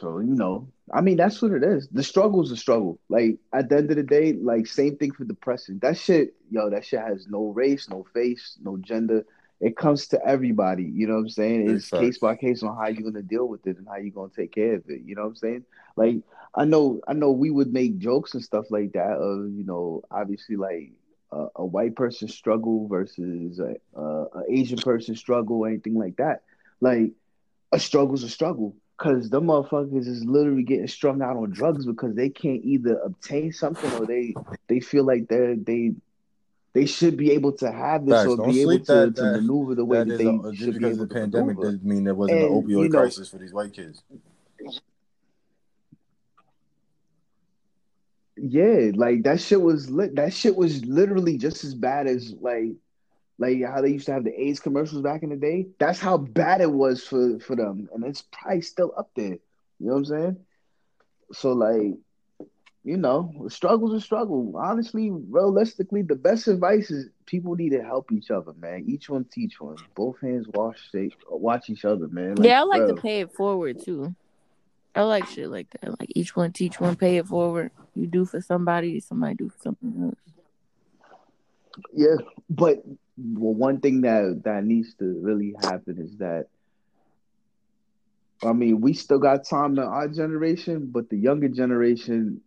So you know, I mean, that's what it is. The struggle is a struggle. Like at the end of the day, like same thing for depression. That shit, yo, that shit has no race, no face, no gender. It comes to everybody. You know what I'm saying? It's case by case on how you're gonna deal with it and how you're gonna take care of it. You know what I'm saying? Like I know, I know, we would make jokes and stuff like that. Of you know, obviously like a, a white person struggle versus a, a, a Asian person struggle, anything like that. Like a struggle's a struggle because the motherfuckers is literally getting strung out on drugs because they can't either obtain something or they they feel like they they they should be able to have this Facts. or Don't be able to, that, to maneuver the way that, that they a, should just because of the pandemic doesn't mean there wasn't and, an opioid you know, crisis for these white kids. Yeah, like that shit was lit. That shit was literally just as bad as like like how they used to have the AIDS commercials back in the day. That's how bad it was for for them, and it's probably still up there. You know what I'm saying? So like, you know, struggle's a struggle. Honestly, realistically, the best advice is people need to help each other, man. Each one teach one. Both hands wash watch each other, man. Like, yeah, I like bro. to pay it forward too. I like shit like that. Like each one teach one, pay it forward. You do for somebody, somebody do for something else. Yeah, but well, one thing that that needs to really happen is that I mean, we still got time in our generation, but the younger generation,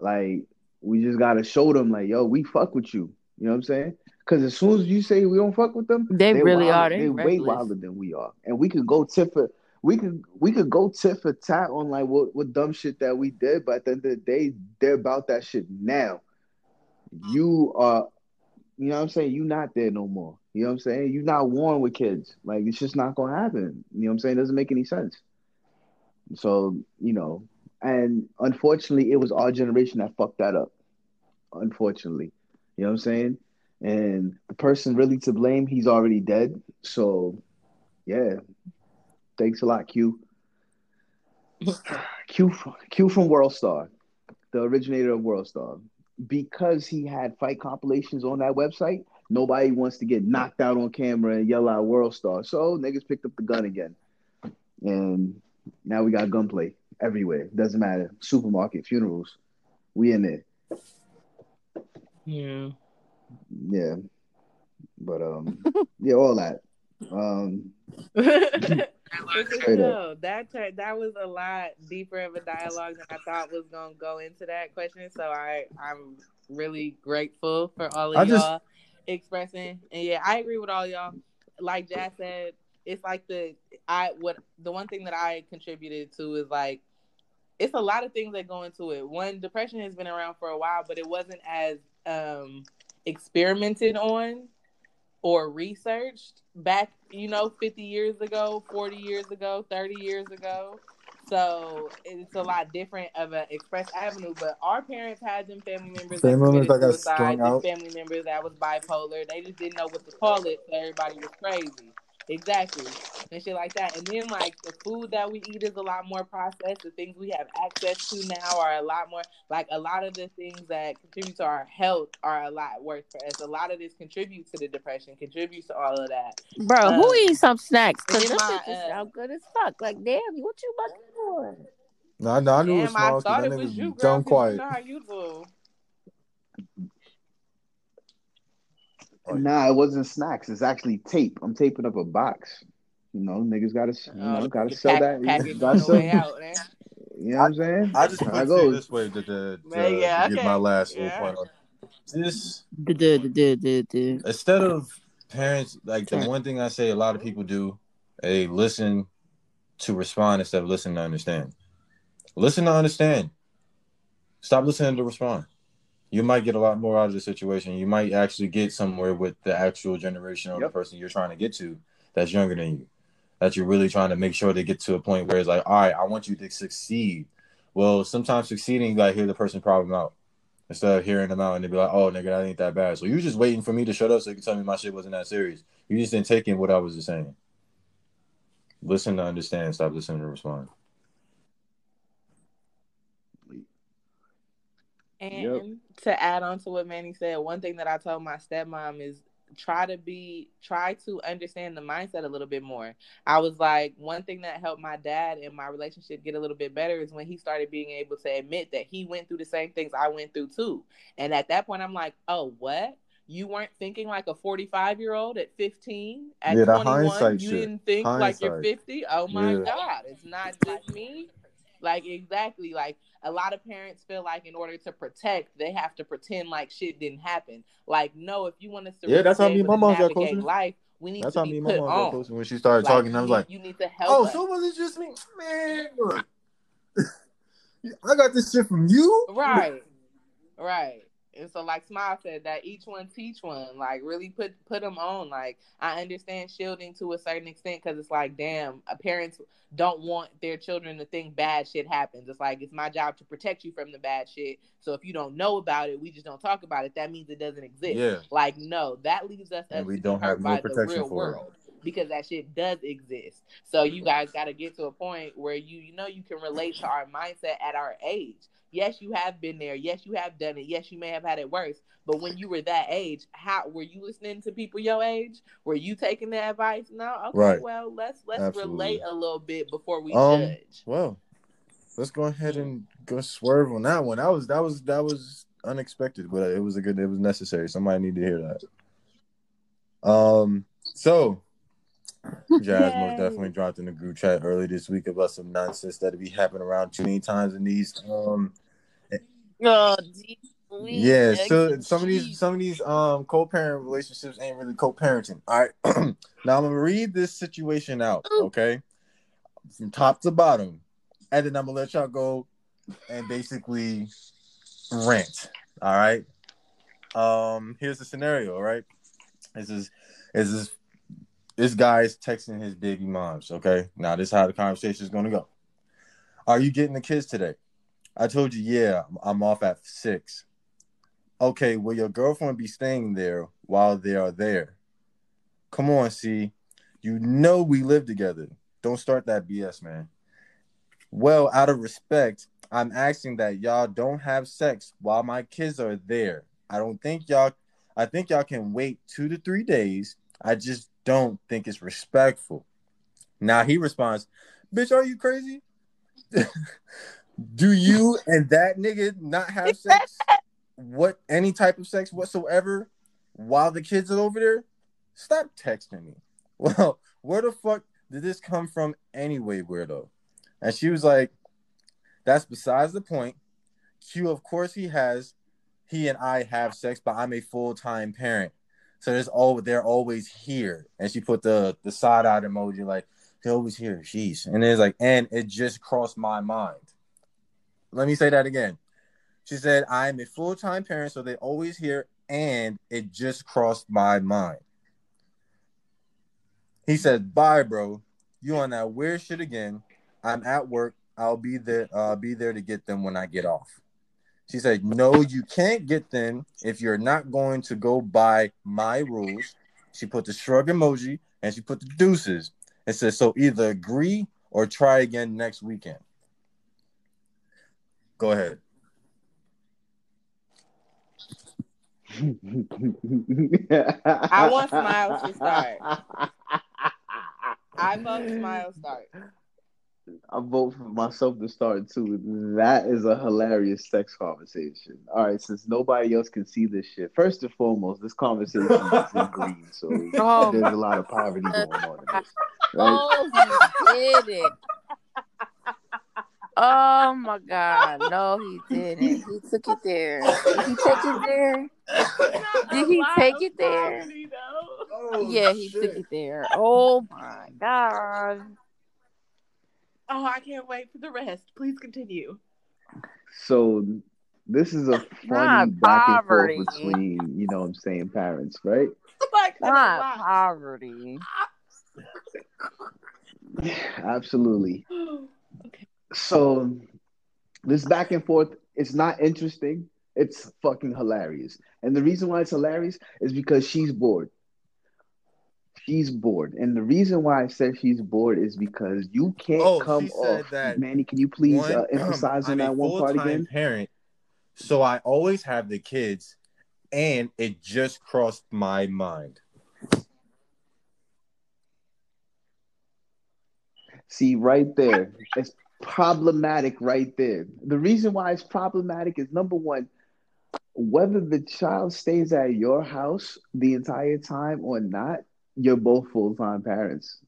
like, we just gotta show them, like, yo, we fuck with you. You know what I'm saying? Because as soon as you say we don't fuck with them, they, they really wild, are. They way wilder than we are, and we could go tit for we could we could go tit for tat on like what what dumb shit that we did, but at the end of the day, they're about that shit now. You are you know what I'm saying? You're not there no more. You know what I'm saying? You're not warm with kids. Like it's just not gonna happen. You know what I'm saying? It doesn't make any sense. So, you know, and unfortunately it was our generation that fucked that up. Unfortunately. You know what I'm saying? and the person really to blame, he's already dead. So, yeah, thanks a lot, Q. Q, Q from World Star, the originator of World Star, because he had fight compilations on that website. Nobody wants to get knocked out on camera and yell out World Star. So niggas picked up the gun again, and now we got gunplay everywhere. Doesn't matter. Supermarket, funerals, we in there. Yeah. Yeah. But um, yeah, all that. Um, no, that that was a lot deeper of a dialogue than I thought was gonna go into that question. So I I'm really grateful for all of I y'all just... expressing. And yeah, I agree with all y'all. Like Jazz said, it's like the I what the one thing that I contributed to is like it's a lot of things that go into it. One, depression has been around for a while, but it wasn't as um experimented on or researched back, you know, 50 years ago, 40 years ago, 30 years ago. So it's a lot different of an express avenue. But our parents had them family members family that committed suicide, family members that was bipolar. They just didn't know what to call it, so everybody was crazy. Exactly. And shit like that. And then like the food that we eat is a lot more processed. The things we have access to now are a lot more like a lot of the things that contribute to our health are a lot worse for us. A lot of this contributes to the depression, contributes to all of that. Bro, um, who eats some snacks? Cause them my, uh, sound good as fuck. Like damn, what you about to do? No, no, I knew damn, it was small. I thought it was you, girl. Quiet. You know how you do. Nah, it wasn't snacks. It's actually tape. I'm taping up a box. You know, niggas gotta, you know, oh, gotta sell pack, that. Gotta sell. Out, you know what I'm saying? I just put it this way to, to, to, yeah, to get my last yeah. point. This instead of parents, like the one thing I say, a lot of people do, they listen to respond instead of listen to understand. Listen to understand. Stop listening to respond you might get a lot more out of the situation. You might actually get somewhere with the actual generation or yep. the person you're trying to get to that's younger than you. That you're really trying to make sure they get to a point where it's like, all right, I want you to succeed. Well, sometimes succeeding, you gotta hear the person problem out instead of hearing them out and they'd be like, oh, nigga, that ain't that bad. So you just waiting for me to shut up so you can tell me my shit wasn't that serious. You just didn't take in what I was just saying. Listen to understand, stop listening to respond. And yep. To add on to what Manny said, one thing that I told my stepmom is try to be try to understand the mindset a little bit more. I was like, one thing that helped my dad and my relationship get a little bit better is when he started being able to admit that he went through the same things I went through too. And at that point I'm like, "Oh, what? You weren't thinking like a 45 year old at 15, at yeah, 21. You shit. didn't think hindsight. like you're 50. Oh my yeah. God, it's not just me. Like, exactly. Like, a lot of parents feel like in order to protect, they have to pretend like shit didn't happen. Like, no, if you want to yeah, that's how me my mom got closer. Life, we need that's to how me and my mom got closer when she started like, talking. I was like, you need to help. Oh, us. so was it just me, man? I got this shit from you, right? Right. And so, like Smile said, that each one teach one. Like, really put put them on. Like, I understand shielding to a certain extent because it's like, damn, uh, parents don't want their children to think bad shit happens. It's like it's my job to protect you from the bad shit. So if you don't know about it, we just don't talk about it. That means it doesn't exist. Yeah. Like, no, that leaves us. And we don't have no protection for world. It because that shit does exist. So you guys got to get to a point where you you know you can relate to our mindset at our age. Yes, you have been there. Yes, you have done it. Yes, you may have had it worse. But when you were that age, how were you listening to people your age? Were you taking the advice? No. Okay. Right. Well, let's let's Absolutely. relate a little bit before we um, judge. Well, let's go ahead and go swerve on that one. That was that was that was unexpected, but it was a good. It was necessary. Somebody need to hear that. Um. So Jazz Yay. most definitely dropped in the group chat early this week about some nonsense that'll be happening around too many times in these um oh, yeah, so some of these some of these um co-parent relationships ain't really co-parenting. All right. now I'm gonna read this situation out, okay? From top to bottom. And then I'm gonna let y'all go and basically rant. All right. Um, here's the scenario, all right? This is this is this guy's texting his baby moms. Okay, now this is how the conversation is gonna go. Are you getting the kids today? I told you, yeah, I'm off at six. Okay, will your girlfriend be staying there while they are there? Come on, see. You know we live together. Don't start that BS, man. Well, out of respect, I'm asking that y'all don't have sex while my kids are there. I don't think y'all I think y'all can wait 2 to 3 days. I just don't think it's respectful. Now he responds, "Bitch, are you crazy? Do you and that nigga not have sex? What any type of sex whatsoever while the kids are over there? Stop texting me. Well, where the fuck did this come from anyway, weirdo? And she was like, That's besides the point. Q, of course, he has, he and I have sex, but I'm a full time parent. So there's all they're always here. And she put the the side out emoji like they're always here. Sheesh. And it's like, and it just crossed my mind. Let me say that again. She said, I'm a full time parent, so they always here, and it just crossed my mind. He said, "Bye, bro. You on that weird shit again? I'm at work. I'll be there. Uh, be there to get them when I get off." She said, "No, you can't get them if you're not going to go by my rules." She put the shrug emoji and she put the deuces and said, "So either agree or try again next weekend." Go ahead. I want Smiles to start. I vote Smiles start. I vote for myself to start too. That is a hilarious sex conversation. All right, since nobody else can see this shit, first and foremost, this conversation is in green, so oh, there's a lot of poverty going on in this. Oh, right? Oh, he did it. Oh my God! No, he didn't. He took it there. Did he take it there? Did he take it there? Oh, yeah, he oh, shit. took it there. Oh my God! Oh, I can't wait for the rest. Please continue. So, this is a funny back and forth between, you know, what I'm saying, parents, right? like not poverty. Absolutely. okay so this back and forth it's not interesting it's fucking hilarious and the reason why it's hilarious is because she's bored she's bored. And the reason why i said she's bored is because you can't oh, come off. that manny can you please one, uh, emphasize on that one part again? parent so i always have the kids and it just crossed my mind. See right there it's problematic right there. The reason why it's problematic is number one, whether the child stays at your house the entire time or not, you're both full time parents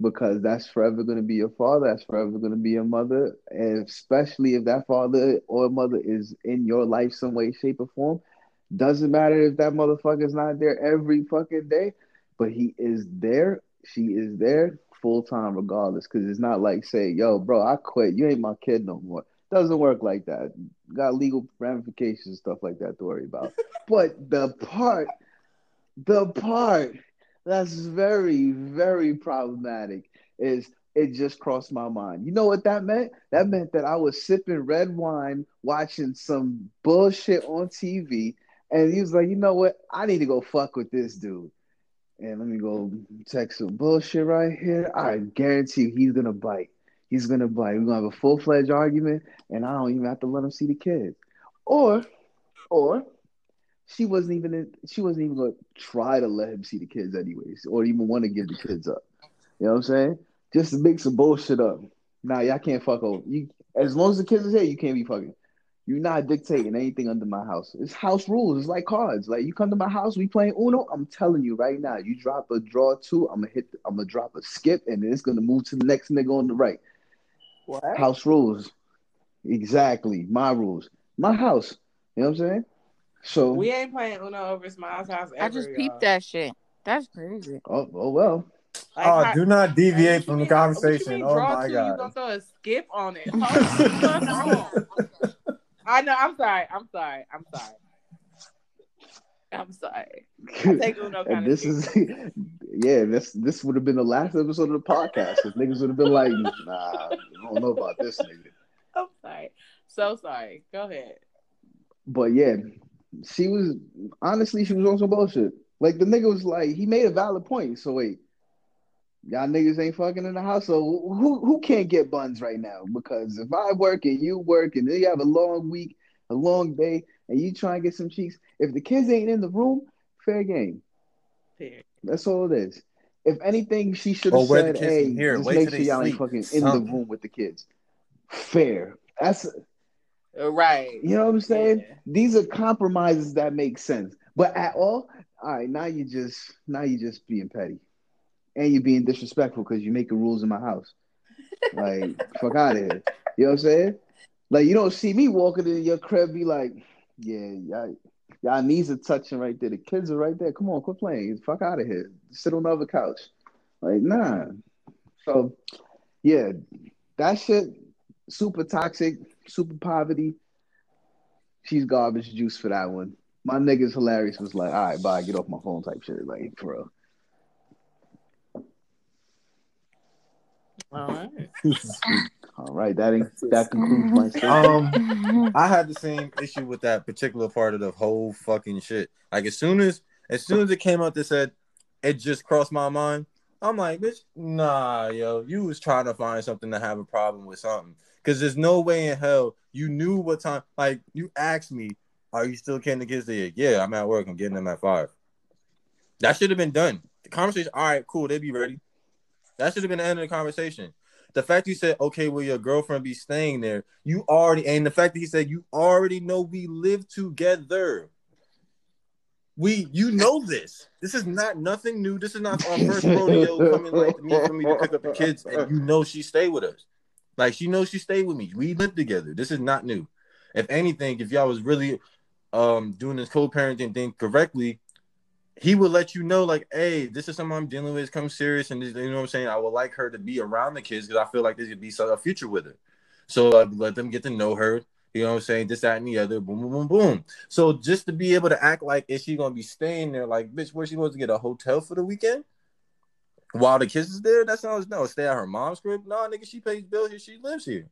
because that's forever going to be your father. That's forever going to be your mother. And especially if that father or mother is in your life some way, shape, or form. Doesn't matter if that motherfucker's not there every fucking day, but he is there. She is there full time regardless. Because it's not like say, yo, bro, I quit. You ain't my kid no more. Doesn't work like that. Got legal ramifications, and stuff like that to worry about. but the part, the part that's very, very problematic is it just crossed my mind. You know what that meant? That meant that I was sipping red wine, watching some bullshit on TV, and he was like, you know what? I need to go fuck with this dude. And let me go text some bullshit right here. I guarantee you he's gonna bite. He's gonna bite. We're gonna have a full fledged argument, and I don't even have to let him see the kids. Or, or she wasn't even in, she wasn't even gonna try to let him see the kids anyways, or even want to give the kids up. You know what I'm saying? Just to make some bullshit up. Nah, y'all can't fuck over. You as long as the kids is here, you can't be fucking. You're not dictating anything under my house. It's house rules. It's like cards. Like you come to my house, we playing Uno. I'm telling you right now, you drop a draw two, I'm gonna hit. The, I'm gonna drop a skip, and then it's gonna move to the next nigga on the right. What? House rules. Exactly. My rules. My house. You know what I'm saying? So we ain't playing Uno over Smiles house. Ever, I just peeped y'all. that shit. That's crazy. Oh, oh well. Like, oh, how, do not deviate from the conversation. Oh my god! You gonna throw a skip on it? I know. I'm sorry. I'm sorry. I'm sorry. I'm sorry. I take Uno and this is yeah, this this would have been the last episode of the podcast because niggas would have been like, nah, I don't know about this nigga. I'm sorry. So sorry. Go ahead. But yeah, she was honestly she was on some bullshit. Like the nigga was like he made a valid point. So wait, y'all niggas ain't fucking in the house. So who who can't get buns right now? Because if I work and you work and then you have a long week, a long day, and you try and get some cheeks, if the kids ain't in the room, fair game. Fair. That's all it is. If anything, she should have said, "Hey, here, just make sure y'all ain't fucking in the room with the kids." Fair. That's right. You know what I'm saying? Yeah. These are compromises that make sense. But at all, all right, now you just now you just being petty, and you're being disrespectful because you're making rules in my house. Like fuck out of here. You know what I'm saying? Like you don't see me walking in your crib, be like, yeah, y'all, y'all knees are touching right there. The kids are right there. Come on, quit playing. Fuck out of here. Sit on the other couch. Like nah. So yeah, that shit super toxic, super poverty. She's garbage juice for that one. My niggas hilarious was like, all right, bye, get off my phone type shit. Like, for real. All right. All right, that that concludes my story. Um, I had the same issue with that particular part of the whole fucking shit. Like as soon as as soon as it came out, that said it just crossed my mind. I'm like, bitch, nah, yo, you was trying to find something to have a problem with something. Cause there's no way in hell you knew what time. Like you asked me, are you still getting the kids there? Yeah, I'm at work. I'm getting them at five. That should have been done. The conversation. All right, cool. They'd be ready. That should have been the end of the conversation. The fact you said, okay, will your girlfriend be staying there? You already, and the fact that he said, you already know we live together. We, you know this. This is not nothing new. This is not our first rodeo coming like to me for me to pick up the kids, and you know she stay with us. Like she knows she stayed with me. We live together. This is not new. If anything, if y'all was really um doing this co-parenting thing correctly, he would let you know, like, hey, this is something I'm dealing with. Come serious, and this, you know what I'm saying. I would like her to be around the kids because I feel like this could be a future with her. So uh, let them get to know her. You know what I'm saying? This, that, and the other. Boom, boom, boom, boom. So just to be able to act like is she gonna be staying there? Like, bitch, where she wants to get a hotel for the weekend? While the kids is there, that sounds no. Stay at her mom's crib. No, nigga, she pays bills here. She lives here.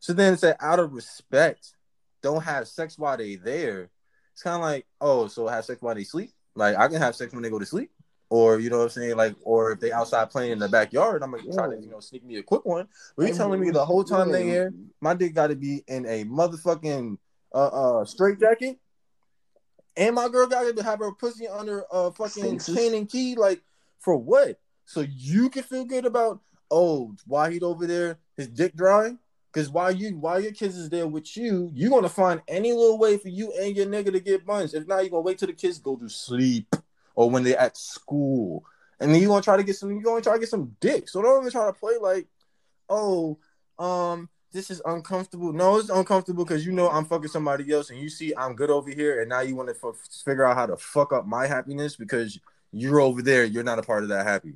So then say out of respect, don't have sex while they there. It's kind of like, oh, so have sex while they sleep. Like I can have sex when they go to sleep, or you know what I'm saying, like, or if they outside playing in the backyard, I'm gonna yeah. try to you know sneak me a quick one. But you telling me the whole time yeah. they here, my dick got to be in a motherfucking uh uh straight jacket, and my girl got to have her pussy under a fucking chain and key, like for what? So you can feel good about oh why he over there, his dick dry. Because while you while your kids is there with you, you're gonna find any little way for you and your nigga to get buns. If not, you're gonna wait till the kids go to sleep or when they're at school. And then you're gonna try to get some, you're gonna try to get some dick. So don't even try to play like, oh, um, this is uncomfortable. No, it's uncomfortable because you know I'm fucking somebody else, and you see I'm good over here, and now you want to f- figure out how to fuck up my happiness because you're over there. You're not a part of that happy.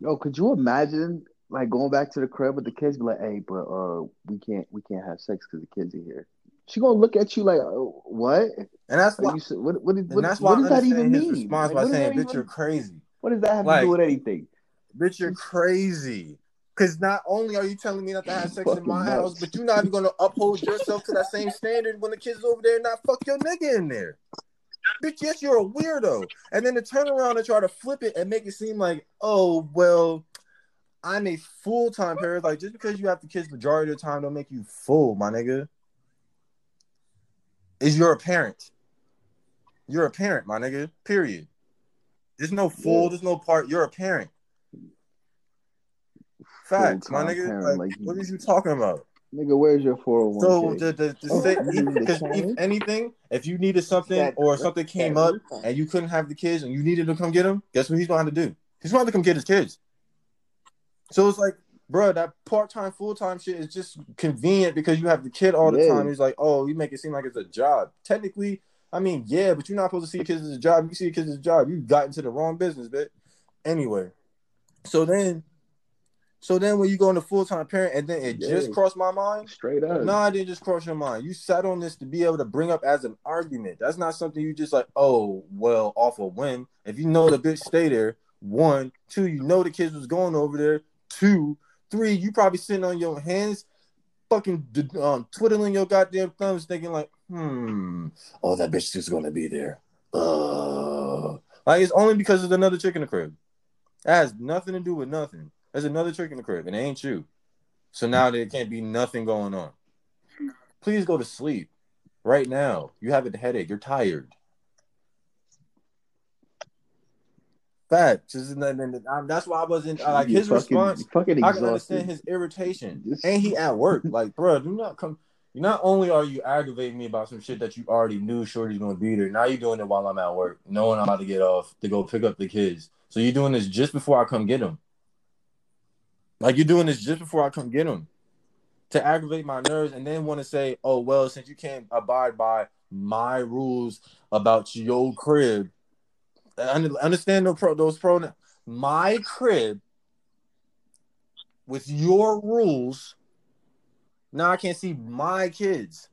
Yo, could you imagine like going back to the crib with the kids, be like, "Hey, but uh, we can't we can't have sex because the kids are here." She gonna look at you like, oh, "What?" And that's why. You, what what, what, what, what does that even mean? Response like, by saying, "Bitch, you're crazy." What does that have like, to do with anything? Bitch, you're crazy. Because not only are you telling me not to have sex in my nuts. house, but you're not even gonna uphold yourself to that same standard when the kids over there and not fuck your nigga in there. Bitch, yes, you're a weirdo. And then to turn around and try to flip it and make it seem like, oh, well, I'm a full time parent. Like, just because you have the kids majority of the time don't make you full, my nigga. Is you're a parent. You're a parent, my nigga. Period. There's no full, there's no part. You're a parent. Facts, my nigga. Like, like, what are you talking about? Nigga, where's your 401k? So the the, the oh, say, because if anything, if you needed something that, or something came up and you couldn't have the kids and you needed to come get them, guess what he's going to do? He's going to come get his kids. So it's like, bro, that part time, full time shit is just convenient because you have the kid all the yeah. time. He's like, oh, you make it seem like it's a job. Technically, I mean, yeah, but you're not supposed to see kids as a job. You see kids as a job. You got into the wrong business, bit. Anyway, so then so then when you go into full time parent, and then it yeah. just crossed my mind. Straight up. No, I didn't just cross your mind. You sat on this to be able to bring up as an argument. That's not something you just like, oh, well, off a win. If you know the bitch stay there, one, two, you know the kids was going over there, two, three, you probably sitting on your hands fucking um, twiddling your goddamn thumbs, thinking like, hmm, oh, that bitch is gonna be there. Uh, like it's only because there's another chick in the crib. That has nothing to do with nothing. There's another chick in the crib, and it ain't you. So now there can't be nothing going on. Please go to sleep right now. You have a headache. You're tired. Facts. That's why I wasn't uh, like his fucking, response. Fucking I can understand his irritation. Just... And he at work. Like, bro, do not come. Not only are you aggravating me about some shit that you already knew Shorty's gonna be there, now you're doing it while I'm at work, knowing I'm about to get off to go pick up the kids. So you're doing this just before I come get them. Like you're doing this just before I come get them to aggravate my nerves, and then want to say, "Oh well, since you can't abide by my rules about your crib, understand those, pronouns. My crib with your rules. Now I can't see my kids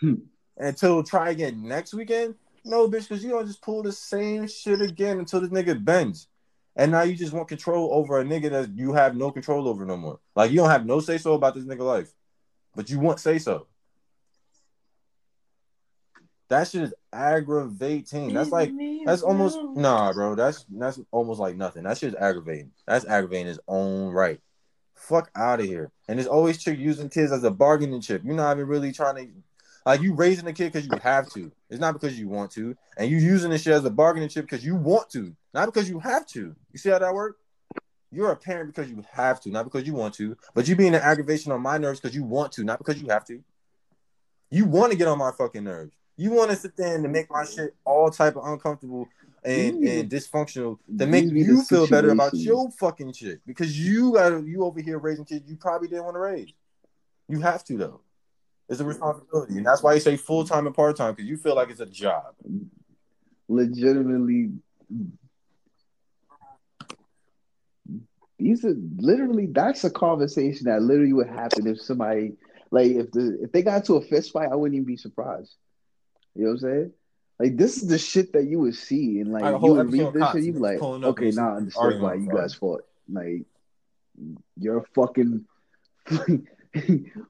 hmm. until try again next weekend. No, bitch, because you don't just pull the same shit again until this nigga bends. And now you just want control over a nigga that you have no control over no more. Like you don't have no say so about this nigga life, but you want say so. That shit is aggravating. That's like that's almost nah, bro. That's that's almost like nothing. That shit is aggravating. That's aggravating his own right. Fuck out of here. And it's always chick using kids as a bargaining chip. You're not even really trying to like you raising a kid because you have to. It's not because you want to. And you using this shit as a bargaining chip because you want to, not because you have to. You see how that works? You're a parent because you have to, not because you want to. But you being an aggravation on my nerves because you want to, not because you have to. You want to get on my fucking nerves. You want to sit there and make my shit all type of uncomfortable and, and dysfunctional to make you feel better about your fucking shit because you got you over here raising kids you probably didn't want to raise. You have to though. It's a responsibility, and that's why you say full time and part time because you feel like it's a job. Legitimately, these are literally that's a conversation that literally would happen if somebody like if the if they got to a fist fight, I wouldn't even be surprised. You know what I'm saying? Like this is the shit that you would see, and like you would read this shit, you be like, okay, now I understand why you guys fought. Like you're fucking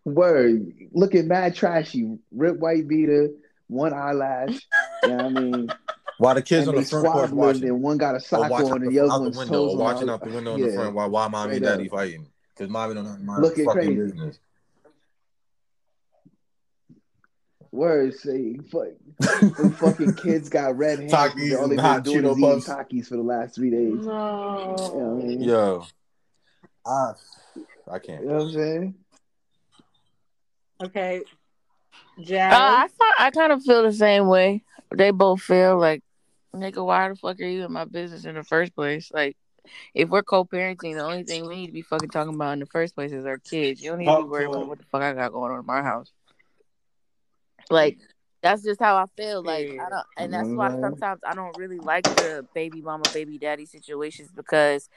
word. Looking mad trashy, rip white beater, one eyelash. you know what I mean? While the kids and on the front porch watching, and one got a sock on, and the other one's window, watching out the window in yeah. the front while why mommy and daddy fighting because mommy don't mind fucking crazy. business. Word say fuck, fucking kids got red hands. Takis all they've been doing is eating Takis for the last three days. No. You know I mean? Yo, I, I can't. You know what I'm saying? Okay, Jazz. Uh, I I kind of feel the same way. They both feel like, nigga, why the fuck are you in my business in the first place? Like, if we're co-parenting, the only thing we need to be fucking talking about in the first place is our kids. You don't need to be worried about what the fuck I got going on in my house. Like that's just how I feel. Like I don't, and that's why mm-hmm. sometimes I don't really like the baby mama, baby daddy situations because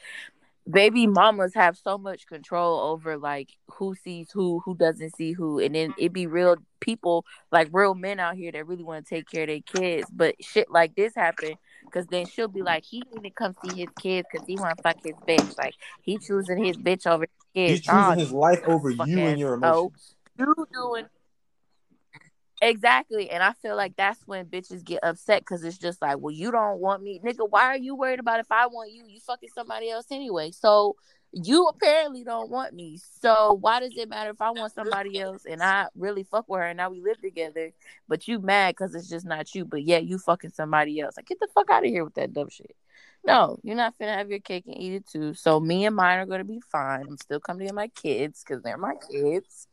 baby mamas have so much control over like who sees who, who doesn't see who, and then it be real people like real men out here that really want to take care of their kids. But shit like this happen because then she'll be like, he need to come see his kids because he want to fuck his bitch. Like he choosing his bitch over his kids. He's choosing oh, his life over you and your oh, emotions. you doing Exactly. And I feel like that's when bitches get upset because it's just like, well, you don't want me. Nigga, why are you worried about if I want you? You fucking somebody else anyway. So you apparently don't want me. So why does it matter if I want somebody else and I really fuck with her and now we live together, but you mad because it's just not you, but yeah, you fucking somebody else. Like, get the fuck out of here with that dumb shit. No, you're not finna have your cake and eat it too. So me and mine are gonna be fine. I'm still coming to get my kids because they're my kids.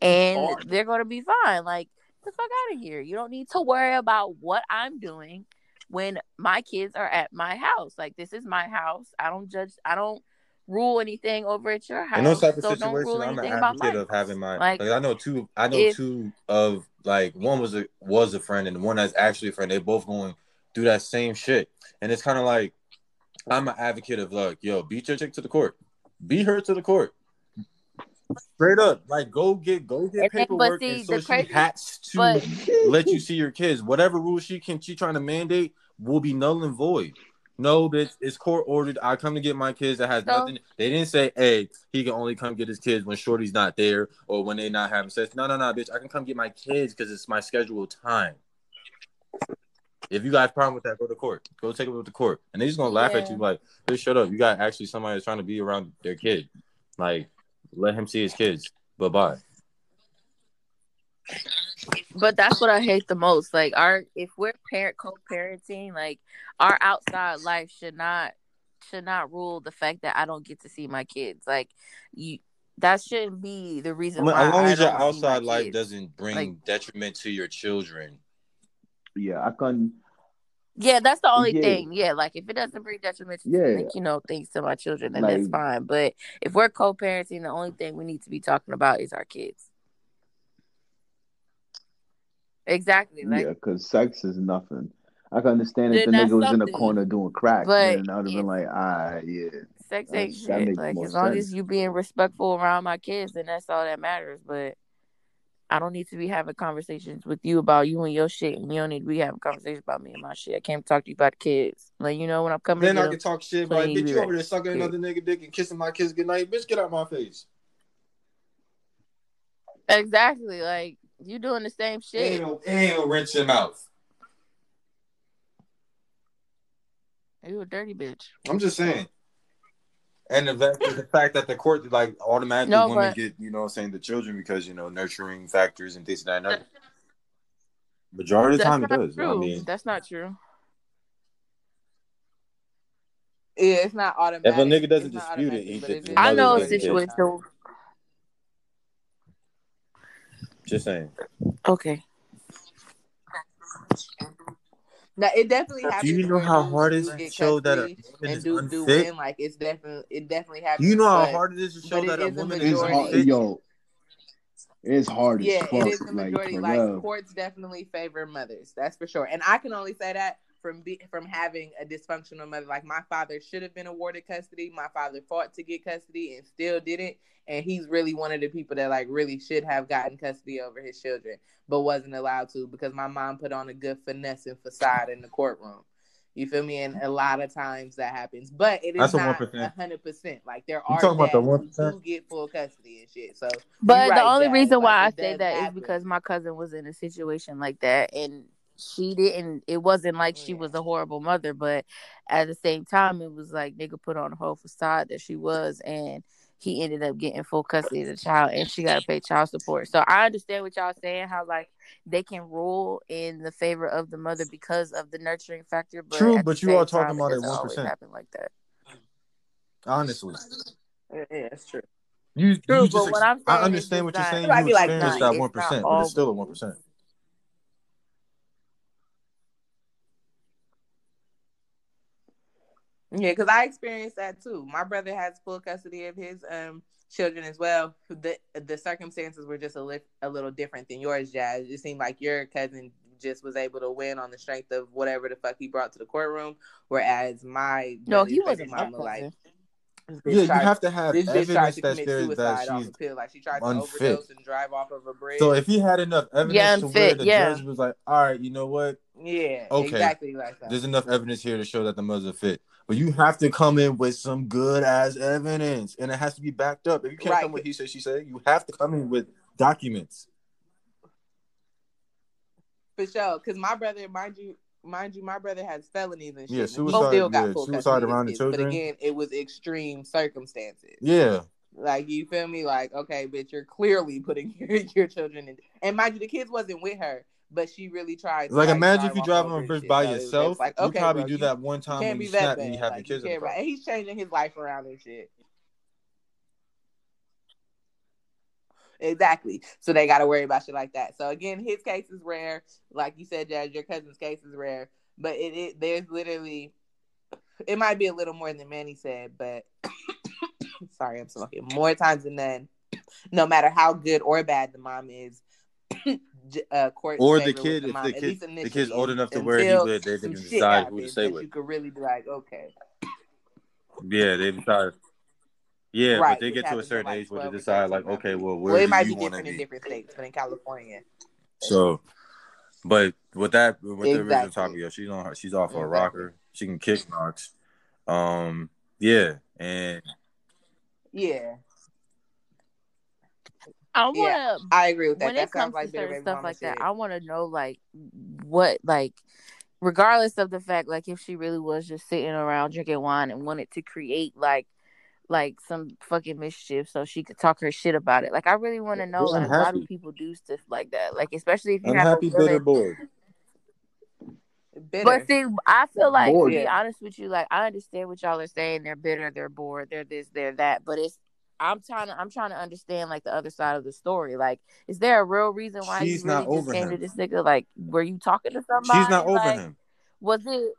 And they're gonna be fine. Like the fuck out of here. You don't need to worry about what I'm doing when my kids are at my house. Like this is my house. I don't judge. I don't rule anything over at your house. In those type of so situations, I'm an advocate of having my. Like, like, I know two. I know if, two of like one was a was a friend and one that's actually a friend. They both going through that same shit, and it's kind of like I'm an advocate of like, yo, beat your chick to the court, beat her to the court. Straight up, like go get go get and paperwork, see, and so she crazy, has to but... let you see your kids. Whatever rules she can, she trying to mandate will be null and void. No, bitch, it's court ordered. I come to get my kids. That has no. nothing. They didn't say, "Hey, he can only come get his kids when Shorty's not there or when they not having sex." No, no, no, bitch. I can come get my kids because it's my scheduled time. If you got a problem with that, go to court. Go take it with the court, and they just gonna laugh yeah. at you like, "Hey, shut up." You got actually somebody that's trying to be around their kid. Like, let him see his kids. Bye bye. But that's what I hate the most. Like our if we're parent co-parenting, like our outside life should not should not rule the fact that I don't get to see my kids. Like you that shouldn't be the reason I mean, why. As long as your outside life kids. doesn't bring like, detriment to your children. Yeah, I can yeah, that's the only yeah. thing. Yeah, like if it doesn't bring detriment, to, yeah. like, you know, things to my children, then like, that's fine. But if we're co-parenting, the only thing we need to be talking about is our kids. Exactly. Like, yeah, because sex is nothing. I can understand if the nigga was in the corner doing crack, but then I would have been like, ah, yeah. Sex ain't shit. Like as long sense. as you being respectful around my kids, then that's all that matters. But I don't need to be having conversations with you about you and your shit, and you don't need to be having conversations about me and my shit. I can't talk to you about the kids. Like you know when I'm coming. Then I can talk shit about bitch. You over there sucking another nigga dick and kissing my kids goodnight, bitch. Get out my face. Exactly. Like you doing the same shit. Ain't no, ain't no wrench your mouth. You a dirty bitch. I'm just saying. And the, the fact that the court like automatically no, women but... get, you know, saying the children because you know nurturing factors and this and that. Majority of the time, it does. True. I mean, that's not true. Yeah, it's not automatic. If a nigga doesn't dispute it, he, I know a situation just saying. Okay. Now it definitely happens. Do you know how hard it is to show that a woman is do, unfit? Do win. Like it's definitely it definitely happens. You know how hard it is to show that a woman is unfit. Yo, it's hard. Yeah, it is the majority. Like, like courts definitely favor mothers. That's for sure. And I can only say that from be, from having a dysfunctional mother. Like my father should have been awarded custody. My father fought to get custody and still didn't. And he's really one of the people that like really should have gotten custody over his children, but wasn't allowed to because my mom put on a good finesse and facade in the courtroom. You feel me? And a lot of times that happens, but it is That's not hundred percent. Like there are talking about the one who get full custody and shit. So, but the only reason why like, I say that happen. is because my cousin was in a situation like that, and she didn't it wasn't like she was a horrible mother but at the same time it was like nigga put on a whole facade that she was and he ended up getting full custody of the child and she got to pay child support. So i understand what y'all saying how like they can rule in the favor of the mother because of the nurturing factor but true but you are talking about it one percent. happen like that. Honestly. Yeah that's true. You, True, you just, I'm saying I understand what you're saying. You experienced like, that one percent, but it's still a one percent. Yeah, because I experienced that too. My brother has full custody of his um children as well. The the circumstances were just a, li- a little different than yours, Jazz. It seemed like your cousin just was able to win on the strength of whatever the fuck he brought to the courtroom, whereas my no, he wasn't mama like yeah, you have to have evidence that there that she's pill. Like she tried to unfit. overdose and drive off of a bridge. So if he had enough evidence yeah, to where the yeah. judge was like, "All right, you know what? Yeah, okay, exactly like that. There's enough evidence here to show that the mother's fit." But you have to come in with some good ass evidence, and it has to be backed up. If you can't right. come with he said, she said, you have to come in with documents. For sure, because my brother, mind you, mind you, my brother has felonies and shit. Yeah, suicide. Still got yeah, suicide around the children. But again, it was extreme circumstances. Yeah. Like you feel me? Like okay, bitch, you're clearly putting your, your children in. And mind you, the kids wasn't with her, but she really tried. like, like, imagine if you drive on a bridge by yourself. Like, okay, you probably bro, do that one time when you snap and you have like, your kids. right. And he's changing his life around and shit. Exactly. So they got to worry about shit like that. So again, his case is rare. Like you said, Jazz, your cousin's case is rare. But it, it there's literally, it might be a little more than Manny said, but sorry, I'm smoking. More times than none, no matter how good or bad the mom is, uh, court or the kid, the, if the kid, the kid's old enough to where he lived, they, they can decide who to stay with. You could really be like, okay. Yeah, they decide. Yeah, right, but they get to a certain like age where they decide, like, okay, well, where well, it might be different in different states, but in California. So, but with that, with exactly. the original topic, yo, she's on her, she's off exactly. a rocker. She can kick rocks. Um, yeah, and yeah. I want to. Yeah, I agree with that. when that it comes like to certain stuff Mama like that. I want to know like what like regardless of the fact like if she really was just sitting around drinking wine and wanted to create like like some fucking mischief so she could talk her shit about it. Like I really want to know You're like why do people do stuff like that? Like especially if you're a unhappy bitter feeling. boy. Bitter. But see, I feel like Bored. to be Yeah. honest with you, like I understand what y'all are saying. They're bitter, they're bored, they're this, they're that. But it's I'm trying to I'm trying to understand like the other side of the story. Like, is there a real reason why She's you really not just over came to him. this nigga? Like, were you talking to somebody? She's not over Like, him. Was it?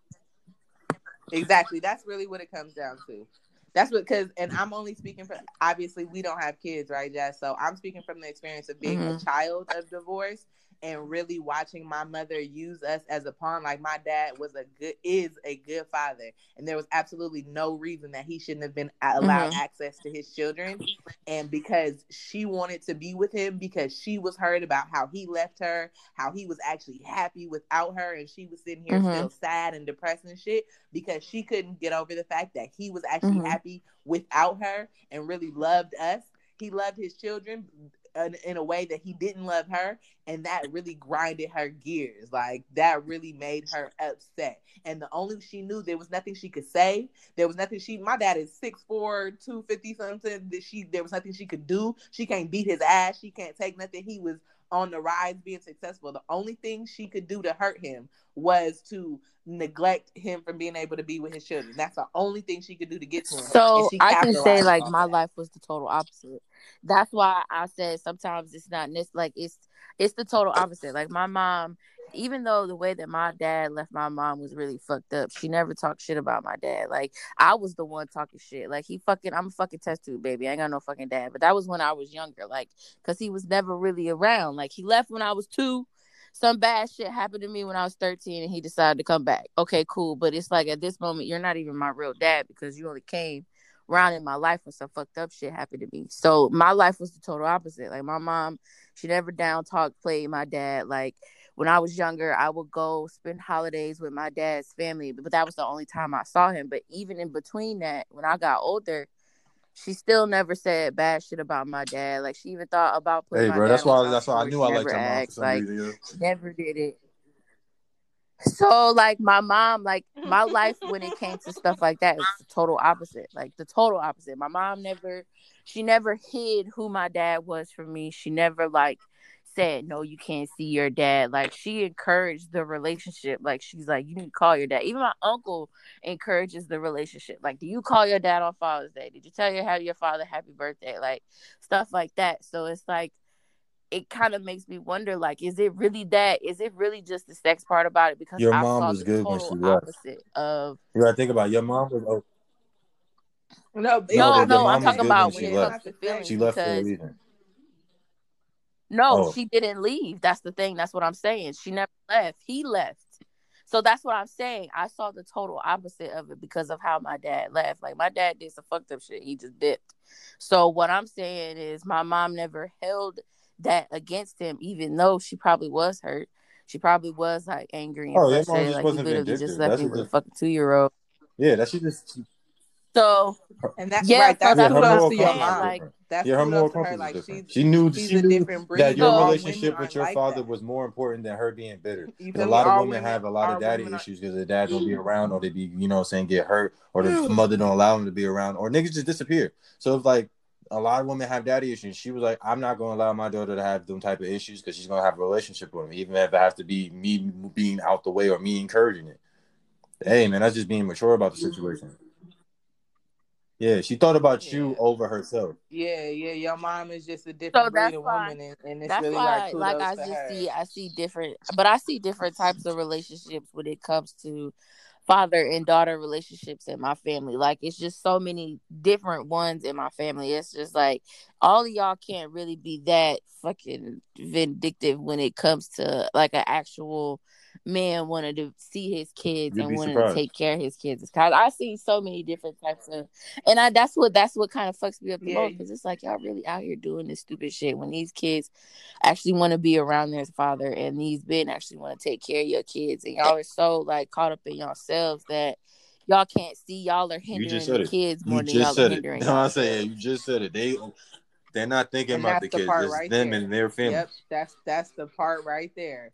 Exactly. That's really what it comes down to. That's what because and I'm only speaking for obviously we don't have kids, right, Jazz? So I'm speaking from the experience of being a Mhm. child of divorce and really watching my mother use us as a pawn. Like my dad was a good is a good father, and there was absolutely no reason that he shouldn't have been allowed Mhm. access to his children. And because she wanted to be with him, because she was hurt about how he left her, how he was actually happy without her, and she was sitting here Mhm. still sad and depressed and shit because she couldn't get over the fact that he was actually Mhm. happy without her and really loved us. He loved his children in, in a way that he didn't love her, and that really grinded her gears. Like that really made her upset. And the only she knew there was nothing she could say. There was nothing she. My dad is 6'4", 250 something. That she there was nothing she could do. She can't beat his ass. She can't take nothing. He was on the rise being successful. The only thing she could do to hurt him was to neglect him from being able to be with his children. That's the only thing she could do to get to him. So I can say like my that. life was the total opposite. That's why I said sometimes it's not this like it's it's the total opposite. Like my mom, even though the way that my dad left my mom was really fucked up, she never talked shit about my dad. Like I was the one talking shit. Like he fucking I'm a fucking test tube baby. I ain't got no fucking dad. But that was when I was younger. Like because he was never really around. Like he left when I was two. Some bad shit happened to me when I was 13 and he decided to come back. Okay, cool. But it's like at this moment, you're not even my real dad because you only came around in my life when some fucked up shit happened to me. So my life was the total opposite. Like my mom, she never down talk played my dad. Like when I was younger, I would go spend holidays with my dad's family, but that was the only time I saw him. But even in between that, when I got older, she still never said bad shit about my dad. Like she even thought about putting Hey, bro, that's why that's why I knew I liked your mom for Like never did it. So like my mom, like my life when it came to stuff like that is the total opposite. Like the total opposite. My mom never she never hid who my dad was from me. She never like said, No, you can't see your dad. Like she encouraged the relationship. Like she's like, You need to call your dad. Even my uncle encourages the relationship. Like, do you call your dad on Father's Day? Did you tell your have your father happy birthday? Like stuff like that. So it's like it kind of makes me wonder like is it really that is it really just the sex part about it because Your i mom saw was the good when total she left. opposite of You gotta think about it. your mom was. Oh, No, it's no but not your no i'm talking about sex. when she when it It's comes left. the sex. She left for a reason. No Oh. she didn't leave. That's the thing. That's what i'm saying. She never left. He left. So that's what i'm saying. I saw the total opposite of it because of how my dad left. Like my dad did some fucked up shit. He just dipped. So what i'm saying is my mom never held that against him even though she probably was hurt. She probably was like angry and Oh, frustrated. like you literally just left That's me with a fucking two-year-old. Yeah. That she just so And that yeah right, that's yeah. that's Her what i'm kudos moral to your saying mom. like. That's Yeah, her moral kudos to her. Like different. she's She knew she's she knew different breed. that your So- relationship with your like father that. was more important than her being bitter. A lot of women women, have a lot of daddy issues because their dad don't be mm. around or they be, you know, saying get hurt or the mm. mother don't allow them to be around or niggas just disappear. So it's like a lot of women have daddy issues. She was like, I'm not gonna allow my daughter to have them type of issues because she's gonna have a relationship with him, even if it has to be me being out the way or me encouraging it. Hey man, that's just being mature about the mm. situation. Yeah, she thought about you over herself. Yeah, yeah. Your mom is just a different breed of why- woman, and, and it's that's really why like like, i to just her. see i see different but i see different types of relationships when it comes to father and daughter relationships in my family like it's just so many different ones in my family it's just like all of y'all can't really be that fucking vindictive when it comes to like an actual man wanted to see his kids You'd and wanted surprised. to take care of his kids. Because I see so many different types of, and I that's what that's what kind of fucks me up the yeah. most because it's like y'all really out here doing this stupid shit when these kids actually want to be around their father and these men actually want to take care of your kids and y'all are so like caught up in yourselves that y'all can't see y'all are hindering the it. kids more you than y'all are hindering. No, I say you just said it. They they're not thinking and about the, the kids. It's right them there. and their family. Yep, that's that's the part right there.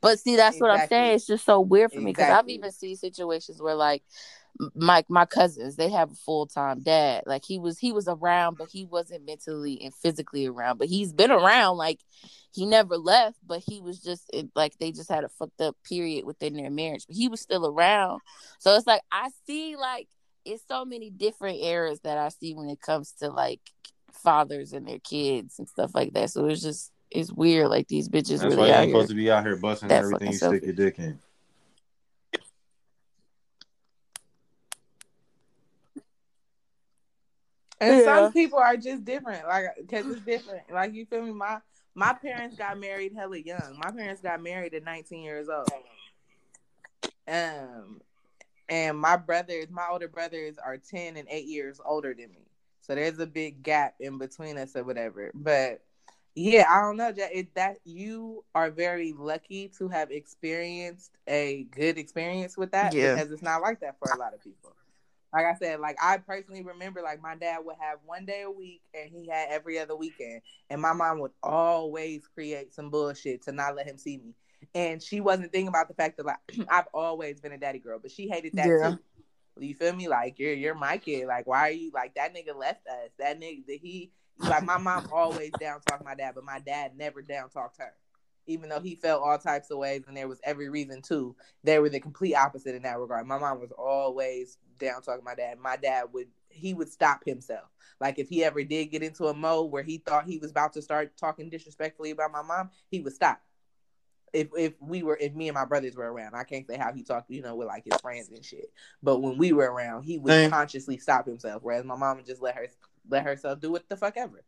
But see, that's exactly. what I'm saying. It's just so weird for me because I've even seen situations where like my my cousins they have a full time dad. Like he was he was around, but he wasn't mentally and physically around. But he's been around. Like he never left, but he was just it, like they just had a fucked up period within their marriage. But he was still around. So it's like I see like it's so many different eras that I see when it comes to like fathers and their kids and stuff like that. So it's just it's weird. Like these bitches That's really why you ain't supposed to be out here busting everything you stick your dick in. And yeah. some people are just different, like because it's different. Like you feel me? My my parents got married hella young. My parents got married at 19 years old. Um, and my brothers, my older brothers, are 10 and 8 years older than me. So there's a big gap in between us or whatever. But yeah, I don't know. It, that you are very lucky to have experienced a good experience with that yeah. because it's not like that for a lot of people. Like I said, like I personally remember, like my dad would have one day a week, and he had every other weekend, and my mom would always create some bullshit to not let him see me. And she wasn't thinking about the fact that like I've always been a daddy girl, but she hated that yeah. too. You feel me? Like you're you're my kid. Like why are you like that nigga left us? That nigga that he like my mom always down talk my dad, but my dad never down talked her. Even though he felt all types of ways and there was every reason to, they were the complete opposite in that regard. My mom was always down talking my dad. My dad would he would stop himself. Like if he ever did get into a mode where he thought he was about to start talking disrespectfully about my mom, he would stop. If if we were if me and my brothers were around, I can't say how he talked, you know, with like his friends and shit. But when we were around, he would consciously stop himself. Whereas my mom would just let her let herself do what the fuck ever.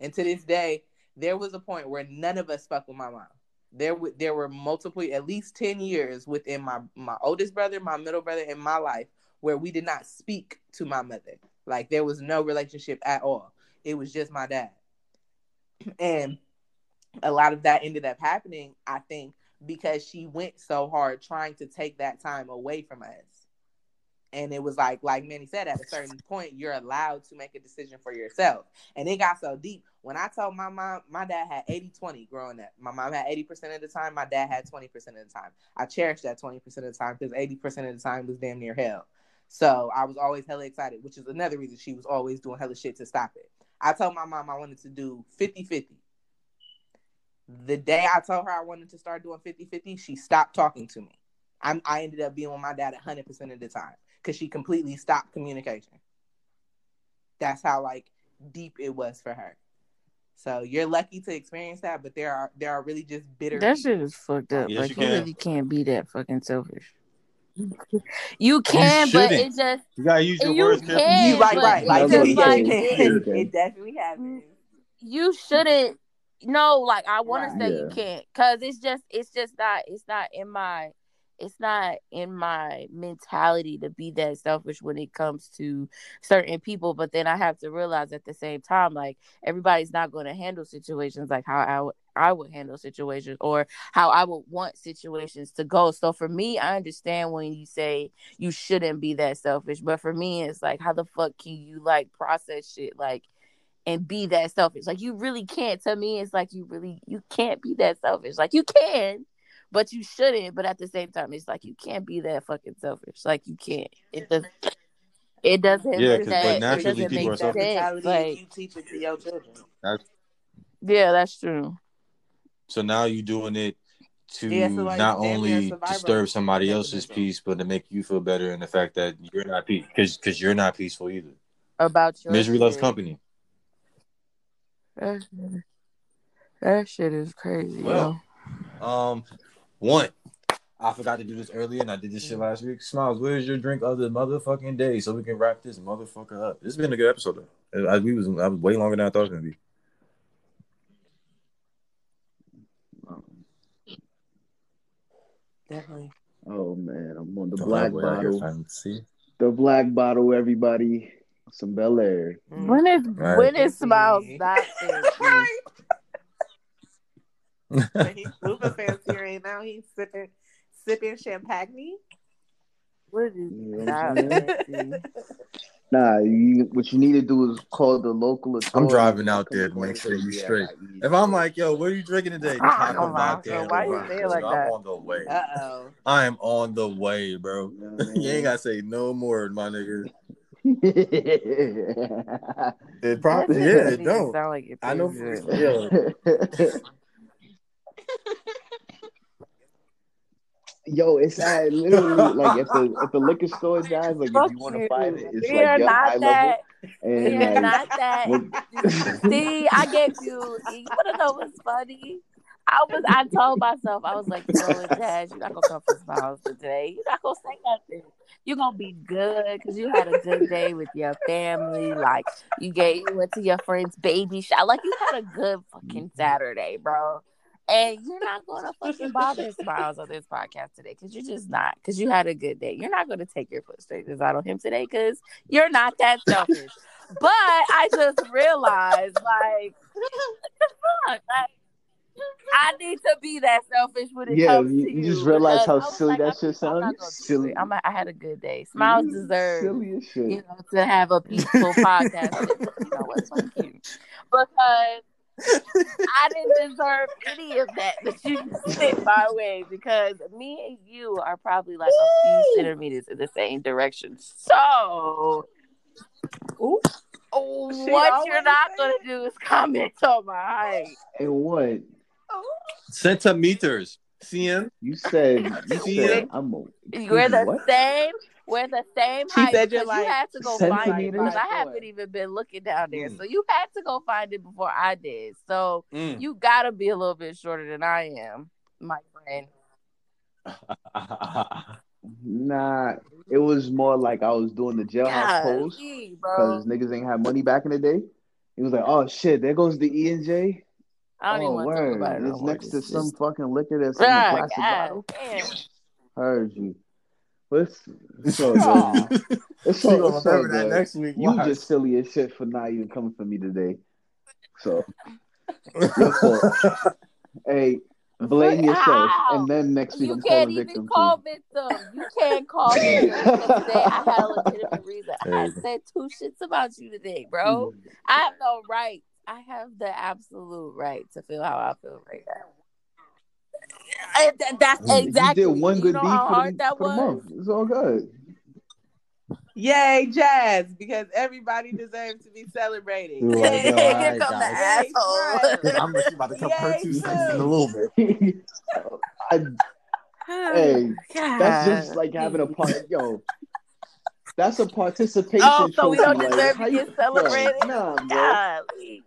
And to this day, there was a point where none of us fuck with my mom. There, w- there were multiple, at least ten years within my my oldest brother, my middle brother, and my life where we did not speak to my mother. Like there was no relationship at all. It was just my dad, and a lot of that ended up happening. I think because she went so hard trying to take that time away from us and it was like like Manny said at a certain point you're allowed to make a decision for yourself. And it got so deep. When I told my mom my dad had 80 20 growing up. My mom had 80% of the time. My dad had 20% of the time. I cherished that 20% of the time because 80% of the time was damn near hell. So I was always hella excited which is another reason she was always doing hella shit to stop it. I told my mom I wanted to do 50 50 the day I told her I wanted to start doing 50 50 she stopped talking to me. I'm, I ended up being with my dad 100% of the time because she completely stopped communication. That's how like deep it was for her. So you're lucky to experience that, but there are there are really just bitter. That shit is fucked up. Yes, like you, can. really can't be that fucking selfish. You can, you but it just you gotta use your you words carefully. You right, right. Like, like it, it, definitely happens. You shouldn't. No, like I want right, to say yeah. you can't, cause it's just it's just not it's not in my it's not in my mentality to be that selfish when it comes to certain people but then i have to realize at the same time like everybody's not going to handle situations like how I I would handle situations or how i would want situations to go. So for me i understand when you say you shouldn't be that selfish but for me it's like how the fuck can you like process shit like and be that selfish? Like you really can't. To me it's like you really you can't be that selfish. Like you can but you shouldn't. But at the same time, it's like you can't be that fucking selfish. Like you can't. It does. It doesn't. Yeah, because but naturally people are selfish. Like, you teach it to your children. That's, yeah, that's true. So now you're doing it to yeah, so like, not only disturb somebody else's peace, but to make you feel better in the fact that you're not peace because because you're not peaceful either. About your misery loves company. That shit, that shit is crazy. Well, yo. um, one, I forgot to do this earlier, and I did this shit last week. Smiles, where's your drink of the motherfucking day so we can wrap this motherfucker up? This has been a good episode though. I, we was I was way longer than I thought it was gonna be. definitely. Oh man, I'm on the black bottle. fancy. The black bottle, everybody. Some Belaire. Mm. When is Right. when is smiles not fancy? But he's super fancy right now. He's sipping sipping champagne. What is You know I'm saying? fancy? Nah, you, what you need to do is call the local authorities. I'm driving out there to make sure you yeah, straight. If I'm like, yo, what are you drinking today? Taco no, Marco, vodka. why you Vodka. say it like I'm that? on the way. Uh oh. I am on the way, bro. You know what I mean? you ain't gotta say no more, my nigga. it. It Probably, probably yeah, it don't. Sound like it I know tastes for good. Yo. Yo, it's at literally like at the at the liquor store, guys. Like Fuck if you want to find it, it's we like are yup, high not that. level. We And are like, not that. See, I gave you. You wanna know what's funny? I was. I told myself I was like, what, Jazz, you're not gonna come for smiles today. You're not gonna say nothing. You're gonna be good because you had a good day with your family. Like you gave, you went to your friend's baby shower. Like you had a good fucking mm-hmm. Saturday, bro. And you're not gonna fucking bother smiles on this podcast today because you're just not. Because you had a good day. You're not gonna take your frustrations out on him today because you're not that selfish. But I just realized, like, what the fuck? Like, I need to be that selfish when it Yeah, comes you- to you you. just realize how silly like, that shit I'm sound? not You gonna do silly- I'm a, I had a good day. Smiles deserve, you know, to have a peaceful podcast. you know what? Fuck you. Because I didn't deserve any of that that you just sent my way because me and you are probably like a few centimeters in the same direction. So, Ooh. what She you're not say gonna do is comment on my height. And what Centimeters. CM. you said? You See said. I'm a. We're the what? same. We're the same She height. said you're like you had to go find it because I haven't even been looking down there. Mm. So you had to go find it before I did. So Mm. you gotta be a little bit shorter than I am, my friend. Nah, it was more like I was doing the jailhouse pose because niggas ain't have money back in the day. It was like, oh shit, there goes the E and J. I don't even Oh want to talk word, about it. it's next to some just- fucking liquor that's in a plastic God bottle. damn. Heard you. But it's, it's all Aw. good. It's She all, it's all remember that good. next week. You Watch. just silly as shit for not even coming for me today. So hey, blame But yourself, how? and then next week You I'm can't calling even victim call too. victim. You can't call me today I had a legitimate reason. I said two shits about you today, bro. Mm-hmm. I have no right. I have the absolute right to feel how I feel right now. And th- that's exactly. You did one good know deed how for, hard the, that for the was. month. It's all good. Yay, Jazz, because everybody deserves to be celebrated. Right, Yay, Here come the asshole. I'm actually about to come her Yay, two cents too. in a little bit. I, hey, that's just like having a part. Yo, that's a participation Oh, so we don't deserve how to you- get celebrated? Yo, nah, bro.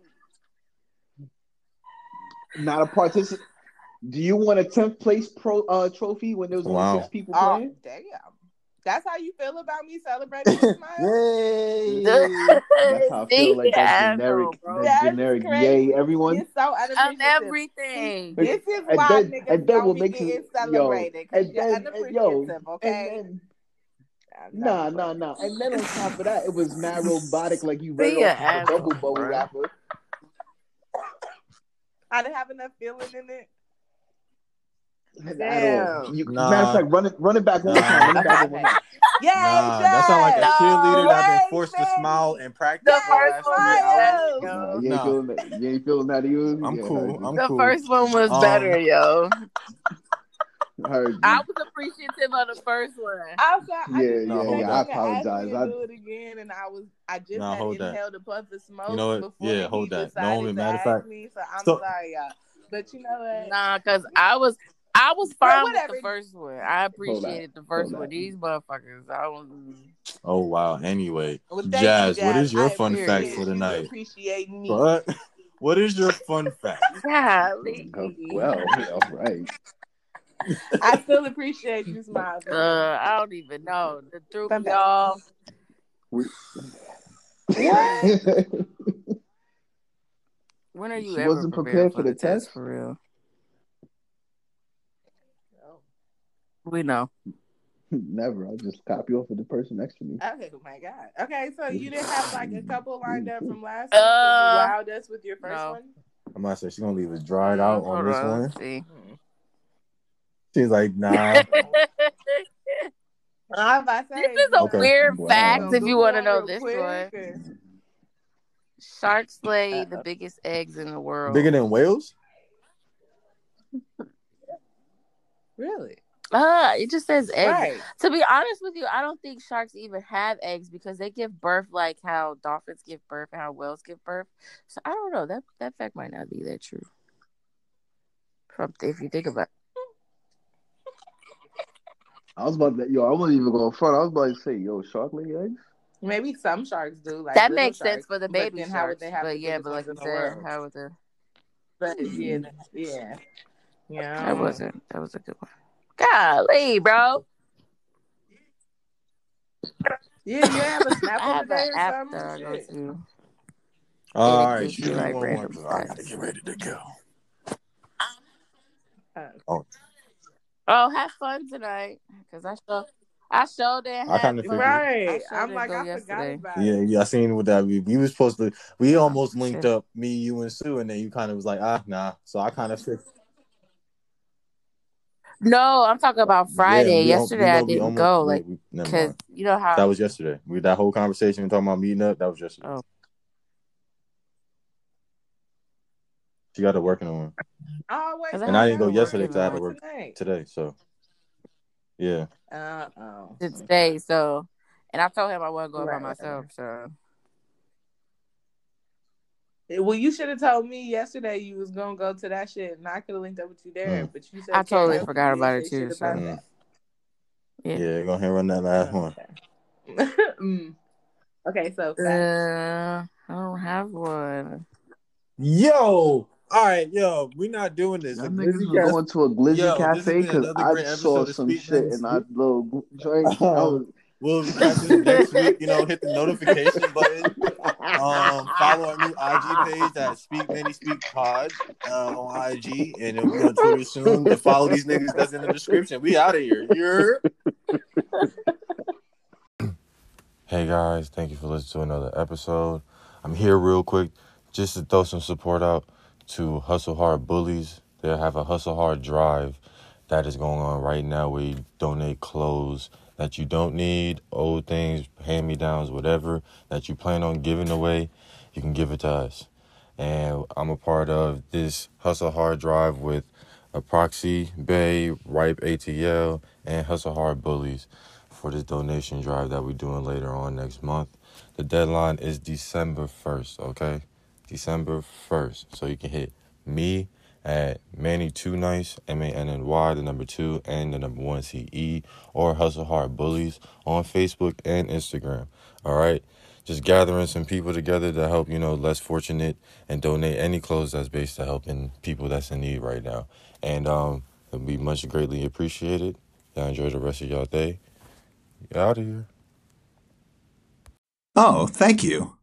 Not a participant. Do you want a 10th place pro uh trophy when there was only Wow. six people Oh, playing? damn. That's how you feel about me celebrating with Smile? Yay! That's how I feel like that Asshole, generic, bro. That's generic crazy. yay, everyone. You're so Of everything. This is And why then- niggas and then don't what be makes getting it- celebrated yo, because and you're then- and yo, okay? And then, I'm nah, not- nah, nah. And then on top of that, it was mad robotic, like you read Be off a the bubble asshole, bubble rapper. I didn't have enough feeling in it. At all. Damn. You, Nah. Matter of fact, run it, run it back one more time. Run it back one time. Yay, Nah, that sound like a Jazz! cheerleader that Yay, been forced to smile and practice. The first the one last was three better, hours. Nah, yo. you ain't Nah. feeling that. You ain't feeling that either. I'm Yeah, cool. I'm The cool. first one was Um, better, yo. Heard you. I was appreciative of the first one. Also, I Yeah, just yeah, feel like yeah, I can ask apologize. to I- do it again, and I was I just Nah, had hold that. inhaled a puff of smoke You know what? before Yeah, he hold that. decided Naomi, to matter of ask fact- me. So I'm So- sorry, y'all. But you know what? Nah, cause I was I was Well, fine with the first one. I appreciated the first Hold one. that. These motherfuckers, I was Oh wow. Anyway, Well, thank you, Jazz, what is your I fun appreciate fact for the you night? Appreciate me. What? What is your fun fact? golly. Oh, well, all right. I still appreciate you smiling. Uh, I don't even know. The threw Fun me fact. off. When are you She ever wasn't prepared, prepared for the test? for real? We know. Never. I'll just copy off of the person next to me. Oh my god. Okay, so you didn't have like a couple lined up from last Uh, week. Wowed us with your first no. one. I'm not saying she's gonna leave it dried out on this on, one. see. She's like, nah. I'm about to say, this is a Okay. weird Wow. fact Gonna if you want to know this quick, one. 'cause- Sharks lay the biggest eggs in the world. Bigger than whales? Really? Uh, it just says eggs. Right. To be honest with you, I don't think sharks even have eggs because they give birth like how dolphins give birth and how whales give birth. So I don't know. That that fact might not be that true. From if you think about it. I was about to, yo, I wasn't even going front. I was about to say, yo, shark lay eggs? Maybe some sharks do. Like that little makes sense for the baby then how would they have but the yeah, but like ones you in the said, world? how would the But yeah, yeah, yeah. that wasn't that was a good one. Golly, bro. Yeah, you have a I snap of have the day an or something. that I go Shit. to. All it right, you, me like, one more random 'cause I gotta get ready to go. Uh, Oh, have fun tonight, cause I show I showed it. I kinda figured. right. I I'm like, it go I forgot about it. yeah, yeah. I seen what that we, we was supposed to. We Oh, almost linked up, me, you, and Sue, and then you kind of was like, ah, nah. So I kind of fixed. No, I'm talking about Friday. Yeah, yesterday we I know we didn't almost- go, we- like, cause you know how That was yesterday. We that whole conversation we talking about meeting up. That was yesterday. Oh. She got to working on Oh, wait, And And I didn't go yesterday work 'cause I had to work tonight. today. So yeah, Uh oh. to today. So, and I told him I wasn't going Right, by myself. So Well, you should have told me yesterday you was gonna go to that shit, and I could have linked up with you there. Mm. But you said I totally karaoke, forgot about it too. shit So Mm. Yeah. yeah, go ahead and run that last that. one. Okay. mm. Okay, so uh, I don't have one. Yo, all right, yo, we're not doing this. I'm A niggas Glizzy was going to a Glizzy Yo, cafe because I saw some shit Nice and I little drink. I was, We'll catch this next week. You know, hit the notification button. Um, follow our new IG page at Speak Many Speak Pod uh, on IG, and it'll be on Twitter soon. To follow these niggas that's in the description. We out of here. You're. Hey guys, thank you for listening to another episode. I'm here real quick just to throw some support out to Hustle Hard Bullies. They have a Hustle Hard drive that is going on right now where you donate clothes that you don't need, old things, hand me downs, whatever that you plan on giving away, you can give it to us. And I'm a part of this Hustle Hard drive with Proxy, Bay, Ripe ATL, and Hustle Hard Bullies for this donation drive that we're doing later on next month. The deadline is December 1st, okay? December 1st. So you can hit me at Manny Two Nice, M A N N Y, the number two, and the number one C E, or Hustle Hard Bullies on Facebook and Instagram. All right. Just gathering some people together to help, you know, less fortunate and donate any clothes that's based to helping people that's in need right now. And um it'll be much greatly appreciated. Y'all enjoy the rest of y'all day. Out of here. Oh, thank you.